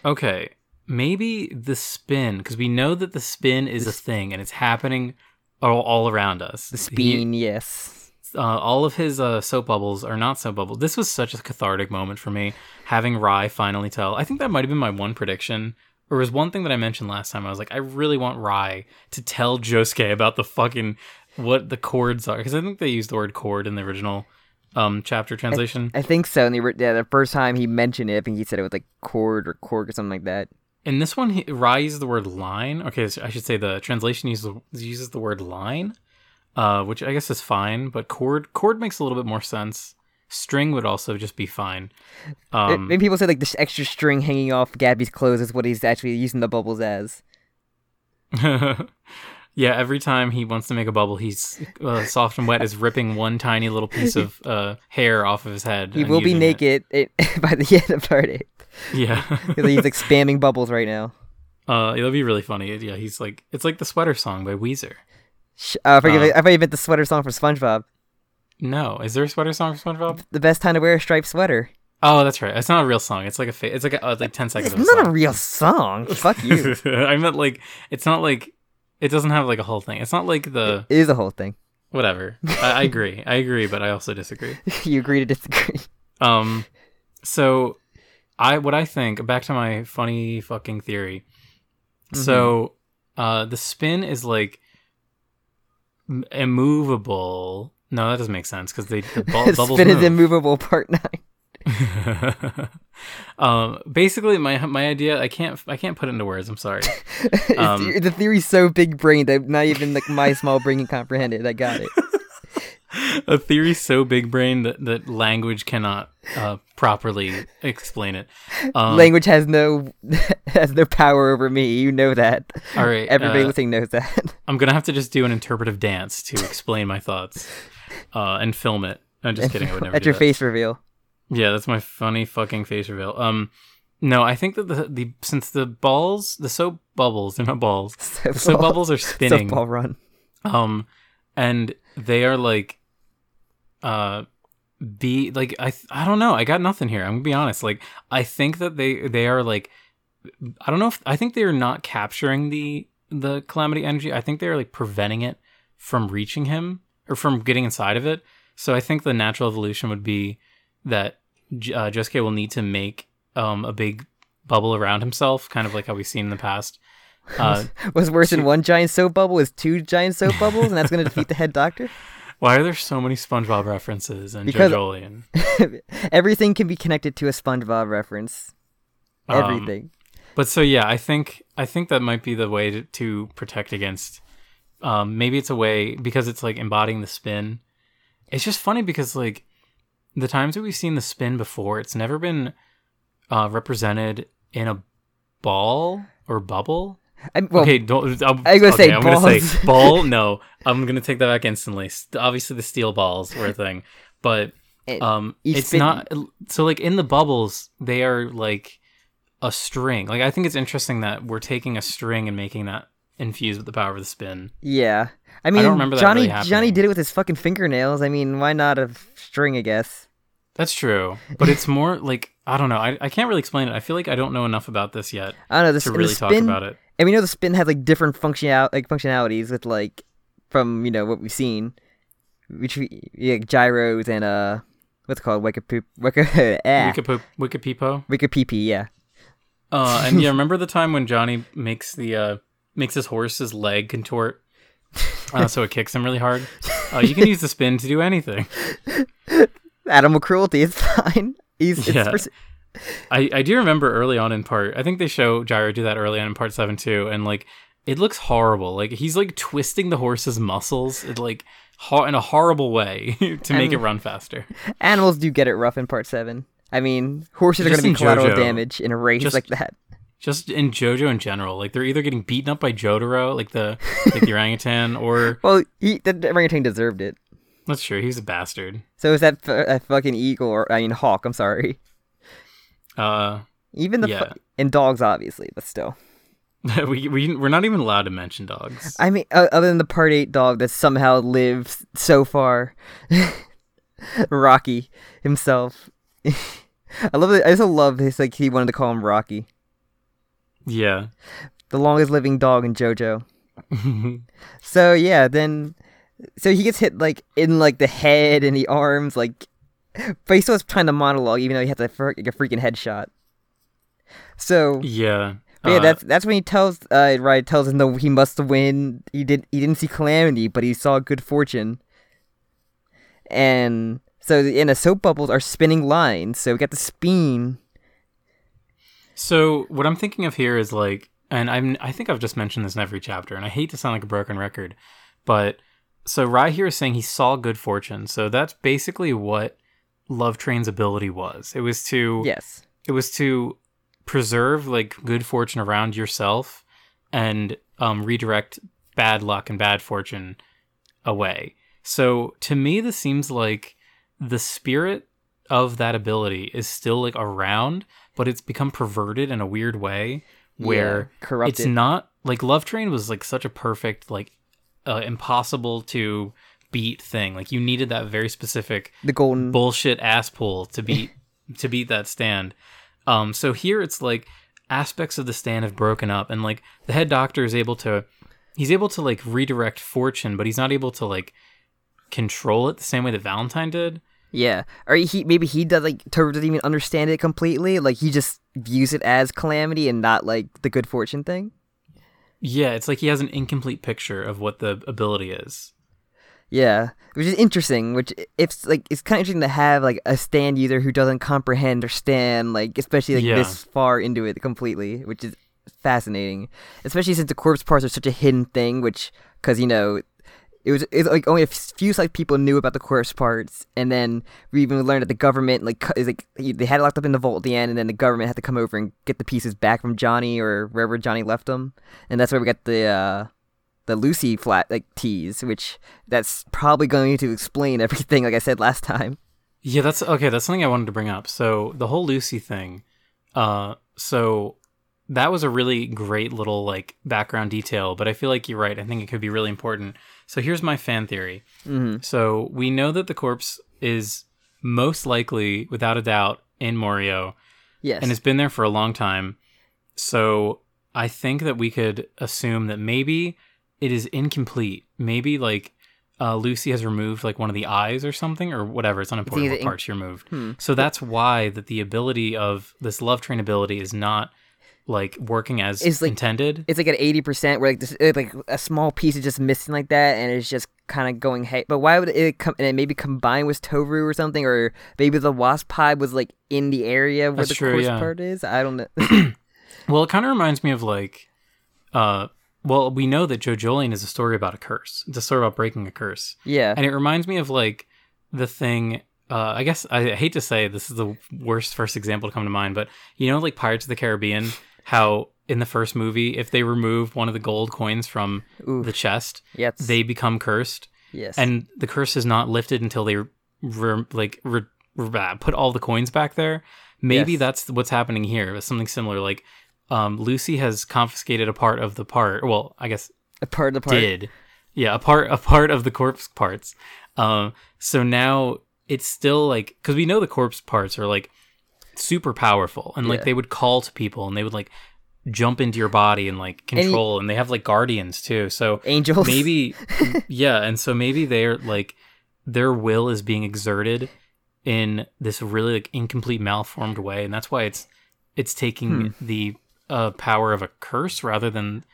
A: okay, maybe the spin because we know that the spin is a thing and it's happening all, all around us.
B: The
A: He-
B: spin, yes.
A: uh, all of his uh, soap bubbles are not soap bubbles. This was such a cathartic moment for me having Rai finally tell. I think that might have been my one prediction. Or was one thing that I mentioned last time. I was like, I really want Rai to tell Josuke about the fucking what the chords are because I think they used the word chord in the original um chapter translation.
B: I think so. And were, yeah, the first time he mentioned it, I think he said it was like cord or cork or something like that.
A: In this one, he, Rai uses the word line. Okay, so I should say the translation uses uses the word line, uh, which I guess is fine. But chord chord makes a little bit more sense. String would also just be fine. Um,
B: Maybe people say like this extra string hanging off Gappy's clothes is what he's actually using the bubbles as.
A: yeah, every time he wants to make a bubble, he's uh, soft and wet is ripping one tiny little piece of uh, hair off of his head.
B: He will be
A: using it.
B: naked it, by the end of part eight.
A: Yeah,
B: he's like spamming bubbles right now.
A: uh, it'll be really funny. Yeah, he's like it's like the sweater song by Weezer.
B: Sh- Uh, I, forget,
A: Um,
B: I thought you meant the sweater song from SpongeBob.
A: No, is there a sweater song for SpongeBob?
B: The best time to wear a striped sweater.
A: Oh, that's right. It's not a real song. It's like a fa- it's like a, uh, like ten seconds.
B: It's
A: of a
B: not
A: song.
B: a real song. Fuck you.
A: I meant like it's not like it doesn't have like a whole thing. It's not like the
B: It is a whole thing.
A: whatever. I, I agree. I agree, but I also disagree.
B: you agree to disagree.
A: Um, so I what I think back to my funny fucking theory. So, uh, the spin is like immovable. No, that doesn't make sense because they the bu- bubbles
B: Spin is
A: move.
B: immovable. Part nine.
A: um, basically, my my idea I can't I can't put it into words. I'm sorry. Um,
B: the theory's so big brain that not even like my small brain can comprehend it. I got it.
A: a theory so big brain that, that language cannot uh, properly explain it. Um,
B: Language has no has no power over me. You know that.
A: All right,
B: Everybody
A: uh,
B: listening knows that.
A: I'm gonna have to just do an interpretive dance to explain my thoughts uh, and film it. I'm just kidding. I would never
B: At your
A: that.
B: face reveal.
A: Yeah, that's my funny fucking face reveal. Um, no, I think that the the since the balls, the soap bubbles, they're not balls.
B: Soap
A: The soap
B: ball-
A: bubbles are
B: soap
A: spinning.
B: ball run.
A: um and they are like uh be like i i don't know i got nothing here i'm gonna be honest like i think that they they are like i don't know if i think they're not capturing the the calamity energy i think they're like preventing it from reaching him or from getting inside of it so i think the natural evolution would be that uh, Josuke will need to make um a big bubble around himself kind of like how we've seen in the past uh
B: What's worse than one giant soap bubble is two giant soap bubbles, and that's going to defeat the head doctor.
A: Why are there so many SpongeBob references and
B: Because-
A: JoJolion?
B: Everything can be connected to a SpongeBob reference.
A: Um,
B: Everything.
A: But so yeah, I think I think that might be the way to, to protect against. Um, maybe it's a way because it's like embodying the spin. It's just funny because like the times that we've seen the spin before, it's never been uh, represented in a ball or bubble.
B: I, well,
A: okay, don't. I'm,
B: I was
A: okay,
B: say
A: I'm gonna say ball. No, I'm gonna take that back instantly. Obviously, the steel balls were a thing, but um,
B: each
A: it's
B: spin-
A: not. So like in the bubbles, they are like a string. Like I think it's interesting that we're taking a string and making that infused with the power of the spin.
B: yeah. I mean,
A: remember that
B: Johnny
A: really
B: Johnny did it with his fucking fingernails. I mean, why not a string? I guess.
A: That's true, but it's more like I don't know. I, I can't really explain it. I feel like I don't know enough about this yet
B: I don't know. this
A: to really
B: spin,
A: talk about it.
B: And we know the spin has like different functional like functionalities with like from you know what we've seen, which we yeah, gyros and uh what's it called Wicca poop Wicca ah,
A: Wikipo- Wekapipo.
B: Wicca PP yeah.
A: Uh, and yeah, remember the time when Johnny makes the uh, makes his horse's leg contort, uh, so it kicks him really hard. Uh, you can use the spin to do anything.
B: Animal cruelty is fine. He's it's
A: Yeah.
B: pers-
A: I, I do remember early on in part. I think they show Gyro do that early on in part seven too, and like it looks horrible. Like he's like twisting the horse's muscles, it, like ho- in a horrible way to make it run faster.
B: animals do get it rough in part seven. I mean, horses are going to be collateral
A: JoJo.
B: damage in a race
A: Just-
B: like that.
A: Just in JoJo in general, like they're either getting beaten up by Jotaro, like the like the orangutan, or
B: Well, he, the, the orangutan deserved it.
A: That's true. He's a bastard.
B: So is that f- that fucking eagle or I mean hawk? I'm sorry.
A: Uh,
B: Even the
A: Yeah.
B: fu- and dogs obviously, but still.
A: we we we're not even allowed to mention dogs.
B: I mean, uh, other than the part eight dog that somehow lives so far, Rocky himself. I love it. I also love his like he wanted to call him Rocky,
A: Yeah.
B: the longest living dog in JoJo. So yeah, then so he gets hit like in like the head and the arms, like, but he still was trying to monologue, even though he had to like, a freaking headshot. So
A: yeah.
B: But yeah,
A: Uh,
B: that's that's when he tells uh right tells him that he must win. He did he didn't see calamity, but he saw good fortune. And so in the soap bubbles are spinning lines. So we got the spin.
A: So what I'm thinking of here is like, and I'm I think I've just mentioned this in every chapter, and I hate to sound like a broken record, but so Rai here is saying he saw good fortune. So that's basically what Love Train's ability was. It was to
B: Yes.
A: it was to preserve like good fortune around yourself and um, redirect bad luck and bad fortune away. So to me, this seems like the spirit of that ability is still like around, but it's become perverted in a weird way where
B: yeah, corrupted.
A: it's not like Love Train was like such a perfect like uh, impossible to beat thing. Like you needed that very specific
B: the golden.
A: bullshit ass pull to beat to beat that stand. Um, so here it's like aspects of the stand have broken up, and like the head doctor is able to, he's able to like redirect fortune, but he's not able to like control it the same way that Valentine did.
B: Yeah, or he maybe he does like Toru doesn't even understand it completely. Like he just views it as calamity and not like the good fortune thing.
A: Yeah, it's like he has an incomplete picture of what the ability is.
B: Yeah, which is interesting. Which it's like it's kind of interesting to have like a stand user who doesn't comprehend or stand like especially like
A: Yeah.
B: this far into it completely, which is fascinating. Especially since the corpse parts are such a hidden thing, which because you know it was like only a few like people knew about the corpse parts, and then we even learned that the government like is like they had it locked up in the vault at the end, and then the government had to come over and get the pieces back from Johnny or wherever Johnny left them, and that's where we got the. uh the Lucy flat like tease, which that's probably going to explain everything, like I said last time.
A: Yeah, that's okay. That's something I wanted to bring up. So the whole Lucy thing, uh, so that was a really great little like background detail. But I feel like you're right. I think it could be really important. So here's my fan theory.
B: hmm
A: So we know that the corpse is most likely, without a doubt, in Morio,
B: Yes.
A: and it's been there for a long time. So I think that we could assume that maybe it is incomplete. Maybe like uh, Lucy has removed like one of the eyes or something or whatever. It's unimportant what
B: in-
A: parts she removed.
B: Hmm.
A: So that's why that the ability of this love train ability is not like working as
B: It's like-
A: intended.
B: it's like at eighty percent, where like this, like a small piece is just missing like that, and it's just kind of going hey. But why would it come and it maybe combine with Toru or something, or maybe the wasp hive was like in the area where
A: That's
B: the
A: true,
B: course
A: yeah.
B: part is. I don't know.
A: Well, it kind of reminds me of like, uh, well, we know that JoJolion is a story about a curse. It's a story about breaking a curse.
B: yeah.
A: and it reminds me of like the thing uh, i guess i hate to say this is the worst first example to come to mind but you know like pirates of the caribbean how in the first movie if they remove one of the gold coins from
B: Oof.
A: the chest
B: yes.
A: they become cursed
B: yes.
A: and the curse is not lifted until they re- like re- re- put all the coins back there maybe
B: Yes.
A: that's what's happening here it's something similar like um, lucy has confiscated a part of the part well i guess
B: a part of the part.
A: did. Yeah, a part a part of the corpse parts. Um, so now it's still like because we know the corpse parts are like super powerful and like
B: Yeah.
A: they would call to people and they would like jump into your body and like control and, they have like guardians too. So
B: Angels.
A: maybe yeah, and so maybe they're like their will is being exerted in this really like incomplete malformed way and that's why it's it's taking
B: Hmm.
A: the uh, power of a curse rather than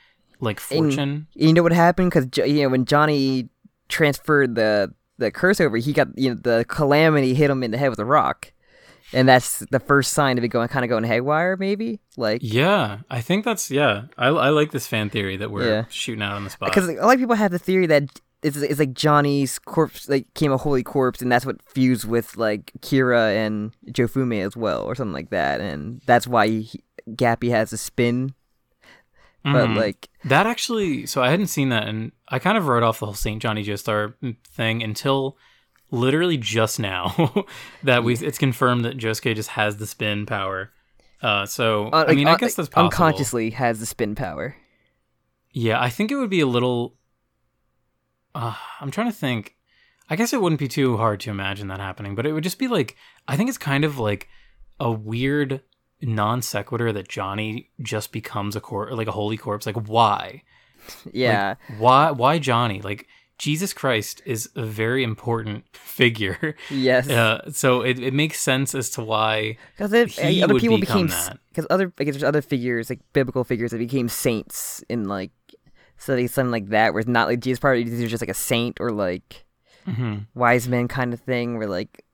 A: like
B: And-
A: fortune.
B: You know what happened? Because you know when Johnny transferred the the curse over, he got you know the calamity hit him in the head with a rock, and that's the first sign of it going kind of going haywire. Maybe like
A: Yeah, I think that's yeah. I, I like this fan theory that we're
B: Yeah.
A: shooting out on the spot.
B: because a lot of people have the theory that it's, it's like Johnny's corpse like came a holy corpse, and that's what fused with like Kira and Josefumi as well, or something like that, and that's why he, Gappy has a spin. But
A: Mhm.
B: like
A: that actually, so I hadn't seen that, and I kind of wrote off the whole Saint Johnny Joestar thing until literally just now that we it's confirmed that Josuke just has the spin power. Uh, so
B: Uh,
A: I mean, I
B: uh,
A: guess that's possible.
B: unconsciously has the spin power.
A: Yeah, I think it would be a little. Uh, I'm trying to think. I guess it wouldn't be too hard to imagine that happening, but it would just be like I think it's kind of like a weird non sequitur that Johnny just becomes a cor- like a holy corpse. Like why?
B: Yeah,
A: Like, why? Why Johnny? Like Jesus Christ is a very important figure.
B: yes.
A: Uh, so it, it makes sense as to why
B: Because
A: he
B: other
A: would
B: people
A: become
B: became
A: that.
B: because other I guess there's other figures like biblical figures that became saints in like so like something like that where it's not like Jesus part these are just like a saint or like
A: Mhm.
B: wise men kind of thing where like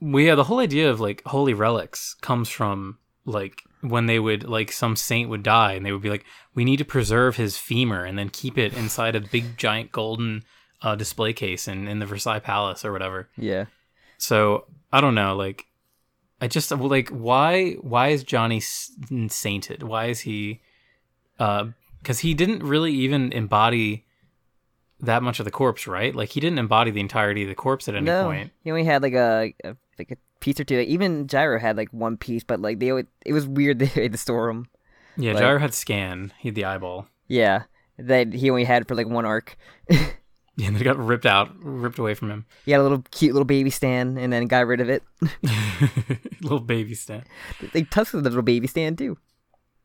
A: Well, yeah, the whole idea of like holy relics comes from like when they would like some saint would die and they would be like, we need to preserve his femur and then keep it inside a big giant golden uh, display case in, in the Versailles Palace or whatever.
B: yeah
A: So I don't know, like I just like why why is Johnny sainted? Why is he? Because he didn't really even embody that much of the corpse, right? Like he didn't embody the entirety of the corpse at any
B: no
A: point.
B: he only had like a, a like a piece or two like, even Gyro had like one piece but like they always, it was weird they had to store him
A: Yeah,
B: Like-
A: Gyro had scan. He had the eyeball.
B: yeah that he only had for like one arc
A: Yeah, and they got ripped out, ripped away from him.
B: he had a little cute little baby stand and then got rid of it
A: Little baby stand.
B: They Tusk the little baby stand too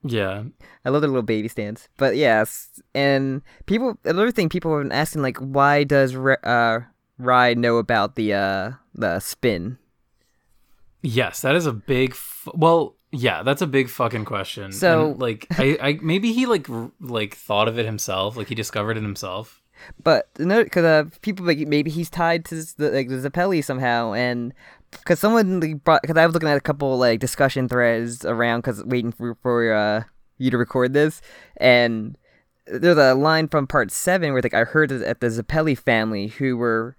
A: Yeah.
B: I love the little baby stands. But yes, and people another thing people have been asking like why does uh Rai know about the uh the spin?
A: Yes, that is a big. F- well, yeah, that's a big fucking question.
B: So-
A: And, like, I, I maybe he like r- like thought of it himself, like he discovered it himself.
B: But no, because uh, people like maybe he's tied to the like the Zeppeli somehow, and because someone like, brought because I was looking at a couple like discussion threads around because waiting for for uh you to record this, and there's a line from part seven where like I heard that the Zeppeli family who were.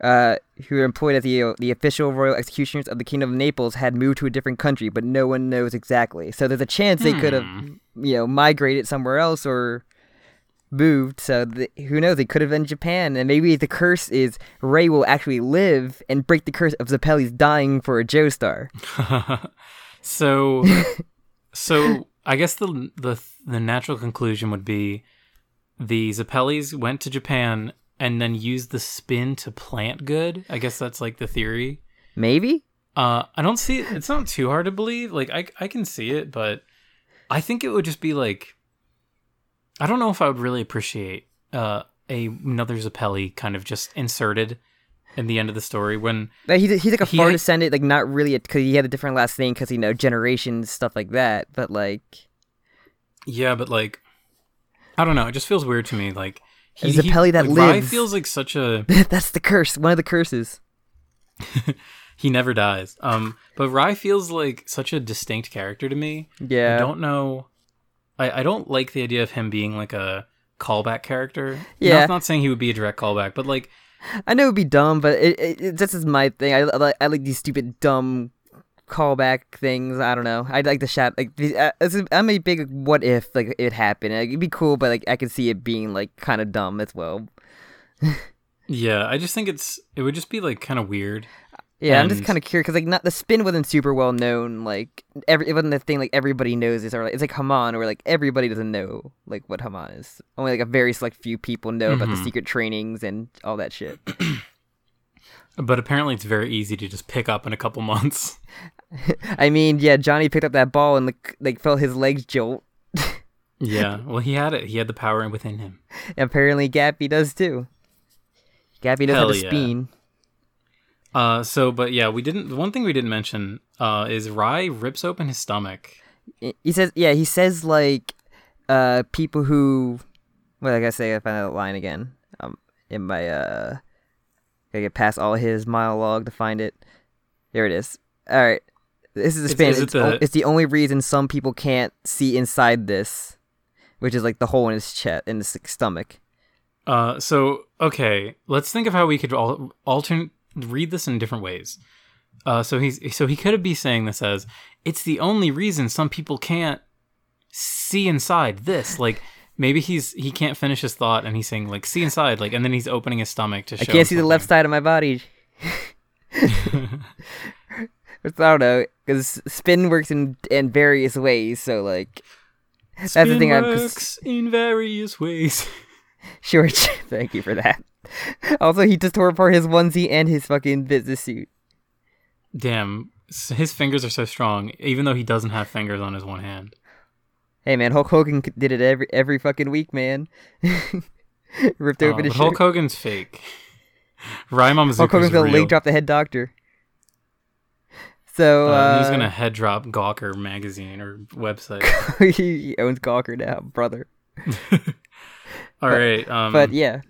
B: Uh, who were employed as the the official royal executioners of the Kingdom of Naples had moved to a different country, but no one knows exactly. So there's a chance they could have, you know, migrated somewhere else or moved. So the, who knows? It could have been Japan, and maybe the curse is Rai will actually live and break the curse of Zeppeli's dying for a Joestar.
A: so, so I guess the the the natural conclusion would be the Zeppelis went to Japan and then used the spin to plant good. I guess that's like the theory.
B: Maybe.
A: Uh, I don't see it. It's not too hard to believe. Like I, I can see it, but I think it would just be like, I don't know if I would really appreciate uh a another Zeppeli kind of just inserted in the end of the story when
B: Like, he's, he's like a
A: He
B: far descendant, like not really, because he had a different last name, because you know generations stuff like that. But like,
A: yeah, but like I don't know. It just feels weird to me. Like he's
B: A Zeppeli that
A: like, Rai
B: lives.
A: feels like such a
B: that's the curse. One of the curses.
A: he never dies. Um, but Rai feels like such a distinct character to me.
B: Yeah.
A: I don't know. I, I don't like the idea of him being like a callback character.
B: Yeah.
A: Not, not saying he would be a direct callback, but like,
B: I know it'd be dumb, but it, it, it this is my thing. I, I like I like these stupid dumb callback things. I don't know. I like the shot. Like the, uh, I'm a big what if like it happened. Like, it'd be cool, but like I could see it being like kind of dumb as well.
A: yeah, I just think it's it would just be like kind of weird.
B: Yeah, I'm just kind of curious because like not the spin wasn't super well known. Like every it wasn't the thing like everybody knows this or like it's like Hamon where like everybody doesn't know like what Hamon is. Only like a very select few people know about the
A: Mhm.
B: secret trainings and all that shit.
A: But apparently, it's very easy to just pick up in a couple months.
B: I mean, yeah, Johnny picked up that ball and like like felt his legs jolt.
A: yeah, well, he had it. He had the power within him.
B: Apparently, Gappy does too. Gappy does
A: Hell
B: have a
A: yeah.
B: spin.
A: Uh, so, but yeah, we didn't. The one thing we didn't mention uh, is Rai rips open his stomach.
B: He says, yeah, he says like, uh, people who, what I gotta say, I find that line again. Um, in my uh, gotta get past all his monologue to find it. There it is. All right, this is the
A: Is-
B: spin.
A: is it
B: it's, o-
A: the-
B: it's the only reason some people can't see inside this, which is like the hole in his chest, in his stomach.
A: Uh, so okay, let's think of how we could al- alternate read this in different ways. Uh, so he's so he could be saying this as it's the only reason some people can't see inside this. Like maybe he's he can't finish his thought and he's saying like see inside like and then he's opening his stomach to show.
B: I can't see the left side of my body. I don't know because spin works in in various ways. So like
A: That's
B: the thing I'm-
A: works in various ways.
B: sure. Thank you for that. Also, he just tore apart his onesie and his fucking business suit.
A: Damn, his fingers are so strong, even though he doesn't have fingers on his one hand.
B: Hey man, Hulk Hogan did it every every fucking week, man. Ripped open
A: but
B: his
A: Hulk
B: shirt.
A: Hogan's fake. Ryan
B: Hulk
A: Mamezuku's
B: Hogan's gonna link drop the head doctor. So
A: Uh,
B: uh,
A: he's gonna head drop Gawker magazine or website.
B: he owns Gawker now, brother.
A: All right, um,
B: But yeah,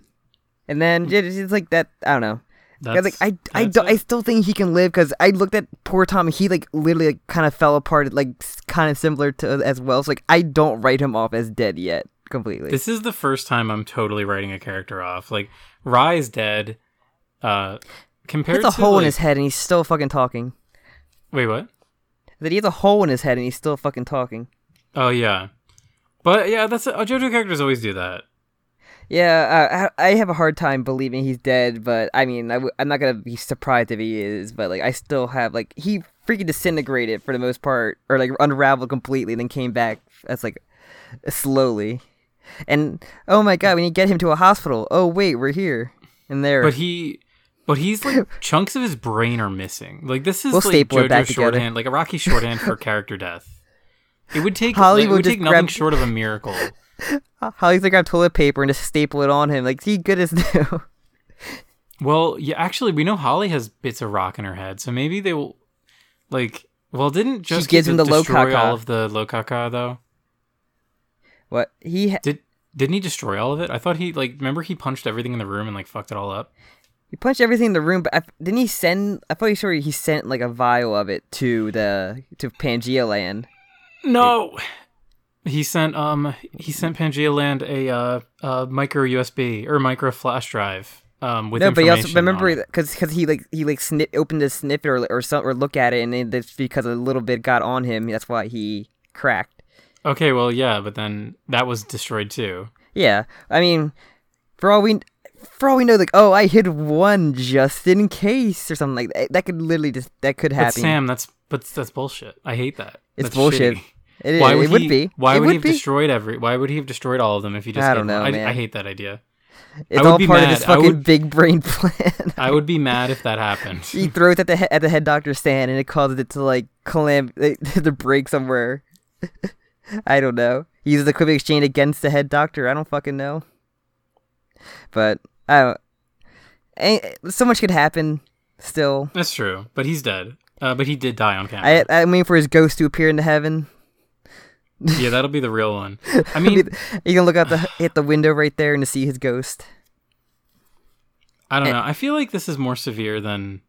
B: and then it's like that. I don't know.
A: that's,
B: like I, I,
A: that's
B: don't, I still think he can live because I looked at poor Tommy. He like literally like, kind of fell apart, like kind of similar to as well. So like I don't write him off as dead yet completely.
A: This is the first time I'm totally writing a character off. Like Rai's dead. Uh, compared
B: He has a
A: to
B: hole
A: like,
B: in his head and he's still fucking talking.
A: wait, what?
B: That he has a hole in his head and he's still fucking talking.
A: Oh yeah, but yeah, that's uh, JoJo characters always do that.
B: Yeah, uh, I, I have a hard time believing he's dead, but I mean, I w- I'm not gonna be surprised if he is. But like, I still have like he freaking disintegrated for the most part, or like unraveled completely, and then came back as like slowly. And oh my god, we need to get him to a hospital. Oh wait, we're here, and there.
A: But he, but he's like chunks of his brain are missing. Like this is
B: We'll
A: like JoJo shorthand, like a Rocky shorthand for character death. It would take
B: Holly
A: it would take nothing
B: grab-
A: short of a miracle.
B: Holly's like grab toilet paper and just staple it on him. Like he good as new.
A: Well, yeah, actually, we know Holly has bits of rock in her head, so maybe they will, like, well, didn't just
B: gives him the
A: destroy
B: Locacaca.
A: all of the Locacaca though?
B: what he ha-
A: Did didn't he destroy all of it? I thought he like remember he punched everything in the room and like fucked it all up.
B: he punched everything in the room, but I, didn't he send? I thought he sure he sent like a vial of it to the to Pangea Land.
A: No, he sent um he sent Pangea Land a uh, uh micro USB or micro flash drive um with
B: no, but he also but remember because because he like he like snip opened to snippet or or something or look at it and then that's because a little bit got on him. That's why he cracked.
A: Okay, well, yeah, but then that was destroyed too.
B: Yeah, I mean, for all we for all we know, like oh, I hid one just in case or something like that. That could literally just that could
A: But
B: happen.
A: Sam, that's but that's bullshit. I hate that.
B: It's
A: That's
B: bullshit.
A: shitty.
B: It, is-
A: Why
B: it
A: would,
B: would
A: he,
B: be.
A: Why
B: it
A: would,
B: would
A: he have
B: be.
A: destroyed every? Why would he have destroyed all of them if he just?
B: I don't know,
A: I. I hate that idea.
B: It's
A: I would
B: all
A: be
B: part of
A: mad.
B: his fucking
A: would-
B: big brain plan.
A: I would be mad if that happened.
B: he throws at the he- at the head doctor stand and it causes it to like clam like, to break somewhere. I don't know. He uses the quick exchange against the head doctor. I don't fucking know. But I don't. eh, So much could happen. Still,
A: That's true, but he's dead. Uh, but he did die on camera.
B: I I mean for his ghost to appear in the heaven.
A: Yeah, that'll be the real one. I mean,
B: you can look out the hit the window right there and to see his ghost.
A: I don't know. I feel like this is more severe than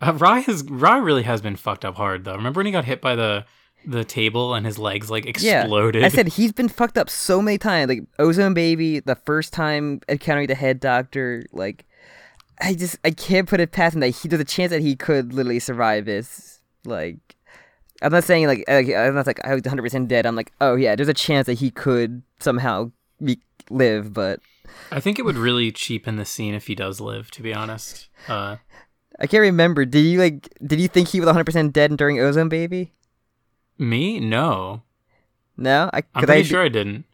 A: uh, Rai has. Rai really has been fucked up hard though. Remember when he got hit by the the table and his legs like exploded?
B: Yeah, I said he's been fucked up so many times. Like Ozone Baby, the first time encountering the head doctor, like I just I can't put it past him that he there's a chance that he could literally survive this. Like I'm not saying like, like I'm not like I was 100 percent dead. I'm like oh yeah, there's a chance that he could somehow be, live, but
A: I think it would really cheapen the scene if he does live. To be honest, uh,
B: I can't remember. Did you like did you think he was 100 percent dead during Ozone Baby?
A: me no.
B: No, I
A: I'm pretty
B: I,
A: sure I didn't.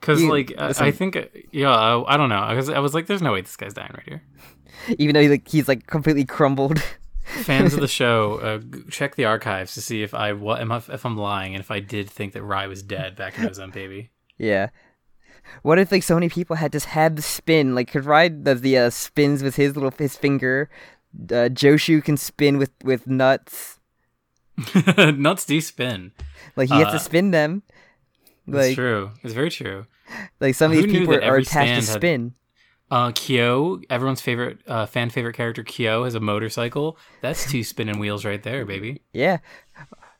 A: Because like I, I think yeah I, I don't know because I was like there's no way this guy's dying right here.
B: even though he, like he's like completely crumbled.
A: Fans of the show, uh, check the archives to see if I what am I, if I'm lying and if I did think that Rai was dead back in Ozone Baby.
B: Yeah. What if like so many people had just had the spin? Like, could Ride does the uh, spins with his little his finger. Uh, Joshu can spin with with nuts.
A: Nuts do spin.
B: Like he has
A: Uh,
B: to spin them.
A: That's
B: Like
A: true. It's very true.
B: like some of these people are attached to
A: stand had-
B: spin.
A: Uh, Kyo, everyone's favorite uh, fan favorite character, Kyo has a motorcycle. That's two spinning wheels right there, baby.
B: Yeah.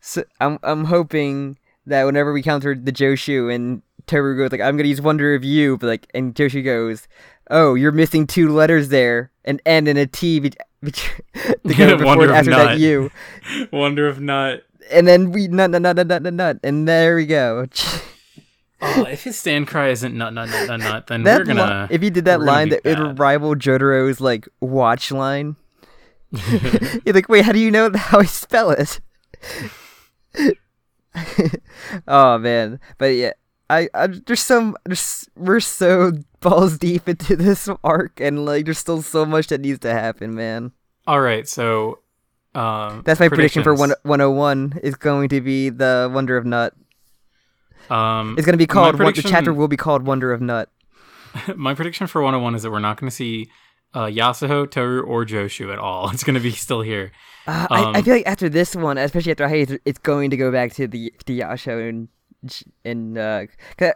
B: So I'm I'm hoping that whenever we counter the Joshu and Toru goes like I'm gonna use Wonder of You, but like and Joshu goes, oh you're missing two letters there, an N and a T. Be- be- to go before
A: of
B: after
A: Nut.
B: that U.
A: Wonder if not.
B: and then we nut nut nut nut nut nut, and there we go.
A: Oh, if his stand cry isn't nut nut nut nut nut, then we're gonna.
B: li- if he did that line, that it would rival Jotaro's like watch line. You're like, wait, how do you know how I spell it? oh man, but yeah, I, I there's some there's, we're so balls deep into this arc, and like there's still so much that needs to happen, man.
A: All right, so um,
B: That's my prediction for one, 101 is going to be the Wonder of Nut.
A: Um,
B: It's going to be called one, the chapter will be called Wonder of Nut.
A: my prediction for 101 is that we're not going to see uh, Yasuho, Toru, or Joshu at all. It's going to be still here.
B: Uh, I, I
A: Um,
B: feel like after this one, especially after Hayes, it's going to go back to the the Yasuho and and uh,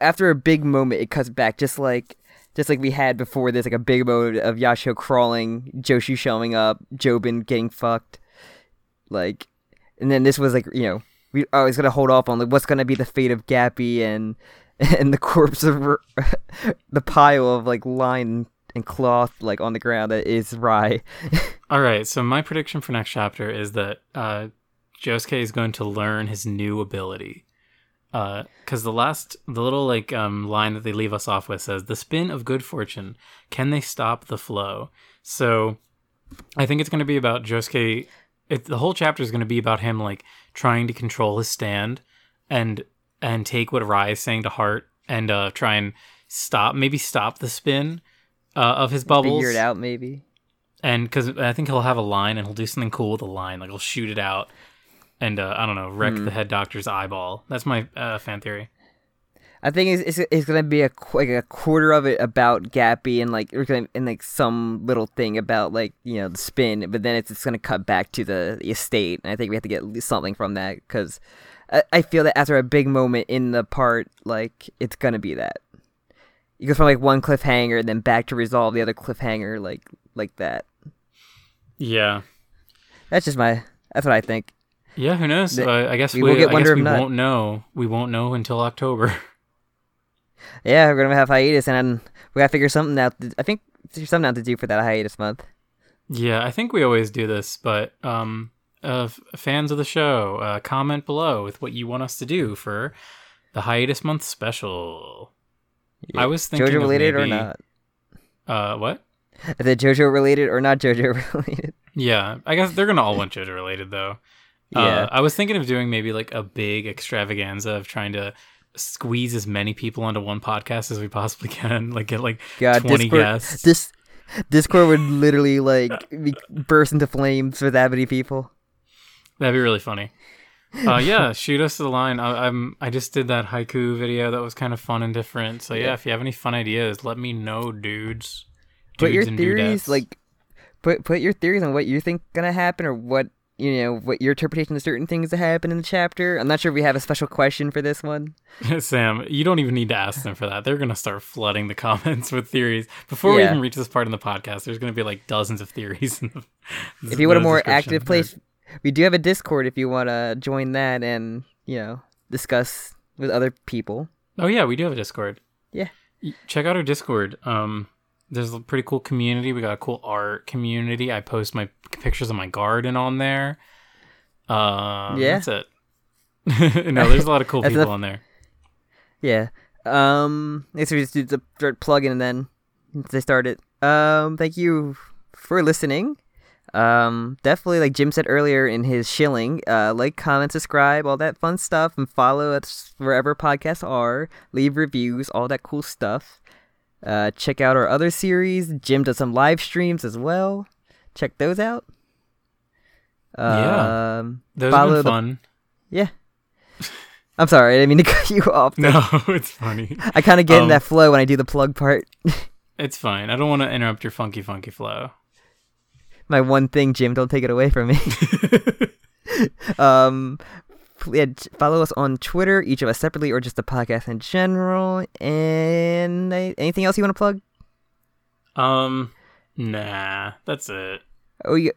B: after a big moment, it cuts back just like just like we had before this, like a big moment of Yasuho crawling, Joshu showing up, Jobin getting fucked, like, and then this was like you know we I was gonna hold off on like what's gonna be the fate of Gappy and and the corpse of the pile of like line and cloth like on the ground that is Rai.
A: All right, so my prediction for next chapter is that uh, Josuke is going to learn his new ability. Because the last, the little like um, line that they leave us off with says, "The spin of good fortune. Can they stop the flow?" So, I think it's going to be about Josuke. It, the whole chapter is going to be about him like trying to control his stand and and take what Rai is saying to heart and uh, try and stop, maybe stop the spin uh, of his bubbles
B: Figure it out maybe.
A: and because I think he'll have a line and he'll do something cool with a line, like he'll shoot it out and uh, I don't know, wreck
B: Hmm.
A: the head doctor's eyeball. That's my uh, fan theory.
B: I think it's, it's, it's gonna be a qu- like a quarter of it about Gappy and like gonna and like some little thing about like you know the spin, but then it's it's gonna cut back to the, the estate, and I think we have to get something from that because I, I feel that after a big moment in the part, like it's gonna be that. You go from like one cliffhanger and then back to resolve the other cliffhanger, like like that.
A: Yeah,
B: That's just my. That's what I think.
A: yeah. Who knows?
B: The-
A: uh, I guess
B: we
A: we,
B: will get
A: I
B: Wonder
A: guess we won't know. We won't know until October.
B: Yeah, we're gonna have hiatus, and then we gotta figure something out. I think there's something out to do for that hiatus month.
A: yeah, I think we always do this, but um, uh, fans of the show, uh, comment below with what you want us to do for the hiatus month special. I was thinking
B: JoJo related or not?
A: Uh, what?
B: Is it JoJo related or not JoJo related?
A: Yeah, I guess they're gonna all want JoJo related though.
B: Yeah.
A: Uh, I was thinking of doing maybe like a big extravaganza of trying to squeeze as many people onto one podcast as we possibly can. Like get like
B: God,
A: twenty
B: Discord,
A: guests.
B: this Discord would literally like be, burst into flames with that many people.
A: That'd be really funny. Uh, yeah, shoot us the line. I, I'm I just did that haiku video that was kind of fun and different. So yeah,
B: Yeah.
A: if you have any fun ideas, let me know, dudes.
B: Put your theories,
A: dudettes.
B: like put put your theories on what you think gonna happen or what you know what your interpretation of certain things that happen in the chapter. I'm not sure if we have a special question for this one.
A: Sam, you don't even need to ask them for that. They're gonna start flooding the comments with theories before we even reach this part in the podcast. There's gonna be like dozens of theories. In the,
B: If you want a more active place, we do have a Discord if you want to join that and you know discuss with other people.
A: Oh yeah, we do have a Discord.
B: Yeah.
A: Check out our Discord. Um, there's a pretty cool community. We got a cool art community. I post my pictures of my garden on there. Um,
B: Yeah.
A: that's it. no, there's a lot of cool people
B: enough-
A: on there.
B: Yeah. Um. I guess we just do the start plugging and then they start it. Um. Thank you for listening. Um. Definitely, like Jim said earlier in his shilling, uh, like, comment, subscribe, all that fun stuff, and follow us wherever podcasts are. Leave reviews, all that cool stuff. Uh, check out our other series. Jim does some live streams as well. Check those out.
A: Yeah.
B: Um,
A: Those have
B: follow
A: been
B: the-
A: fun.
B: yeah. I'm sorry, I didn't mean to cut you off.
A: No, it's funny.
B: I kind of get in
A: Um,
B: that flow when I do the plug part.
A: It's fine. I don't want to interrupt your funky, funky flow.
B: My one thing, Jim. Don't take it away from me. um, follow us on Twitter, each of us separately, or just the podcast in general. And anything else you want to plug?
A: Um, nah, that's it.
B: Oh, yeah.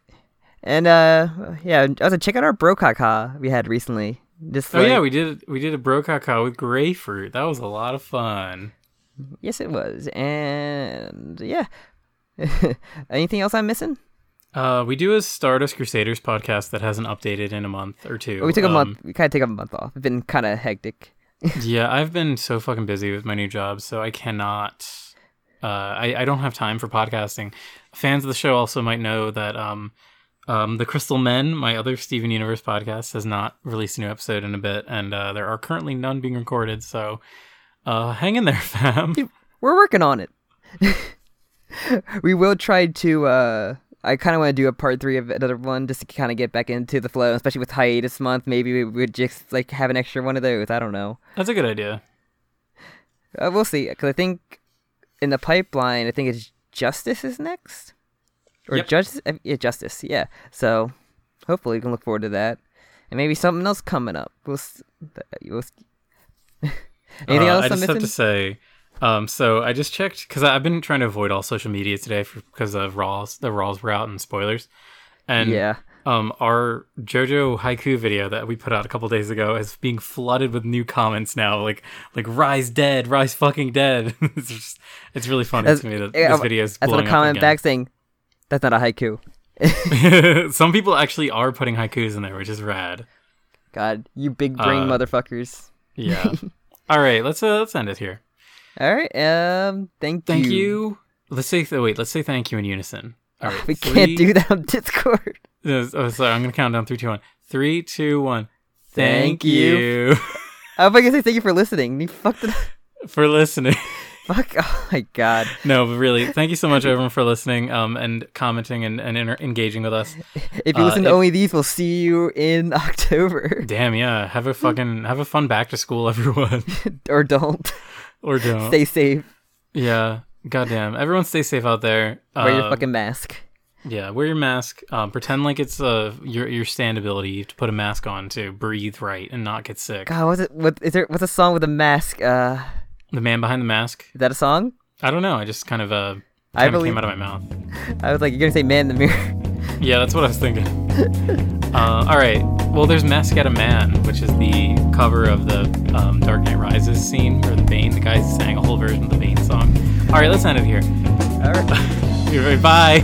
B: And uh, yeah, also check out our Brokaka we had recently. Just
A: Oh yeah, we did we did a brokaka with grapefruit. That was a lot of fun.
B: yes, it was. And yeah, anything else I'm missing?
A: Uh, we do a Stardust Crusaders podcast that hasn't updated in a month or two.
B: We took a
A: Um,
B: month. We kind of take a month off. It's been kind of hectic.
A: yeah, I've been so fucking busy with my new job, so I cannot. Uh, I I don't have time for podcasting. Fans of the show also might know that um, Um, the Crystal Men, my other Steven Universe podcast, has not released a new episode in a bit, and uh, there are currently none being recorded. So, uh, hang in there, fam.
B: We're working on it. we will try to. uh I kind of want to do a part three of another one just to kind of get back into the flow, especially with hiatus month. Maybe we would just like have an extra one of those. I don't know.
A: That's a good idea.
B: Uh, we'll see. Because I think in the pipeline, I think it's Justice is next, or
A: Yep.
B: Justice. uh, Yeah, Justice. Yeah. So hopefully we can look forward to that, and maybe something else coming up. We'll. s- we'll s- Anything
A: Uh,
B: else
A: I
B: I'm
A: just have
B: missing?
A: to say, um, so I just checked because I've been trying to avoid all social media today because of Raws. The Raws were out and spoilers, and
B: yeah.
A: um, our JoJo haiku video that we put out a couple days ago is being flooded with new comments now, like like "Rise dead, rise fucking dead." it's just, it's really funny
B: That's-
A: to me that
B: yeah,
A: this video is
B: That's what
A: blowing
B: a comment back saying, "That's not a haiku."
A: Some people actually are putting haikus in there, which is rad.
B: God, you big brain
A: Uh,
B: motherfuckers.
A: Yeah. All right, let's uh, let's end it here.
B: All right. Um. Thank,
A: Thank
B: you.
A: you. Let's say th- wait. Let's say thank you in unison. All right,
B: We
A: three-
B: can't do that on Discord.
A: Oh, sorry. I'm gonna count down three, two, one. Three, two, one.
B: Thank
A: Thank
B: you.
A: you
B: I was gonna say thank you for listening. You fucked it. up.
A: for listening.
B: Fuck. Oh my god.
A: No, but really, thank you so much, everyone, for listening, um, and commenting and, and inter- engaging with us.
B: If you
A: Uh,
B: listen to
A: if-
B: only these, we'll see you in October.
A: Damn, yeah. Have a fucking have a fun back to school, everyone,
B: or don't.
A: Or don't.
B: Stay safe.
A: Yeah. Goddamn. Everyone, stay safe out there.
B: Wear your
A: Uh,
B: fucking mask.
A: Yeah, wear your mask. Um, pretend like it's uh your your standability. You have to put a mask on to breathe right and not get sick.
B: God, what's it? What is there? What's a song with a mask? Uh,
A: The man behind the mask.
B: is that a song?
A: I don't know. I just kind of uh
B: I believe-
A: came out of my mouth.
B: I was like, you're gonna say "Man in the Mirror."
A: Yeah, that's what I was thinking. uh, all right. Well, there's Mask at a Man, which is the cover of the um, Dark Knight Rises scene, where the Bane. The guy sang a whole version of the Bane song. All right, let's end it here.
B: All right.
A: Bye.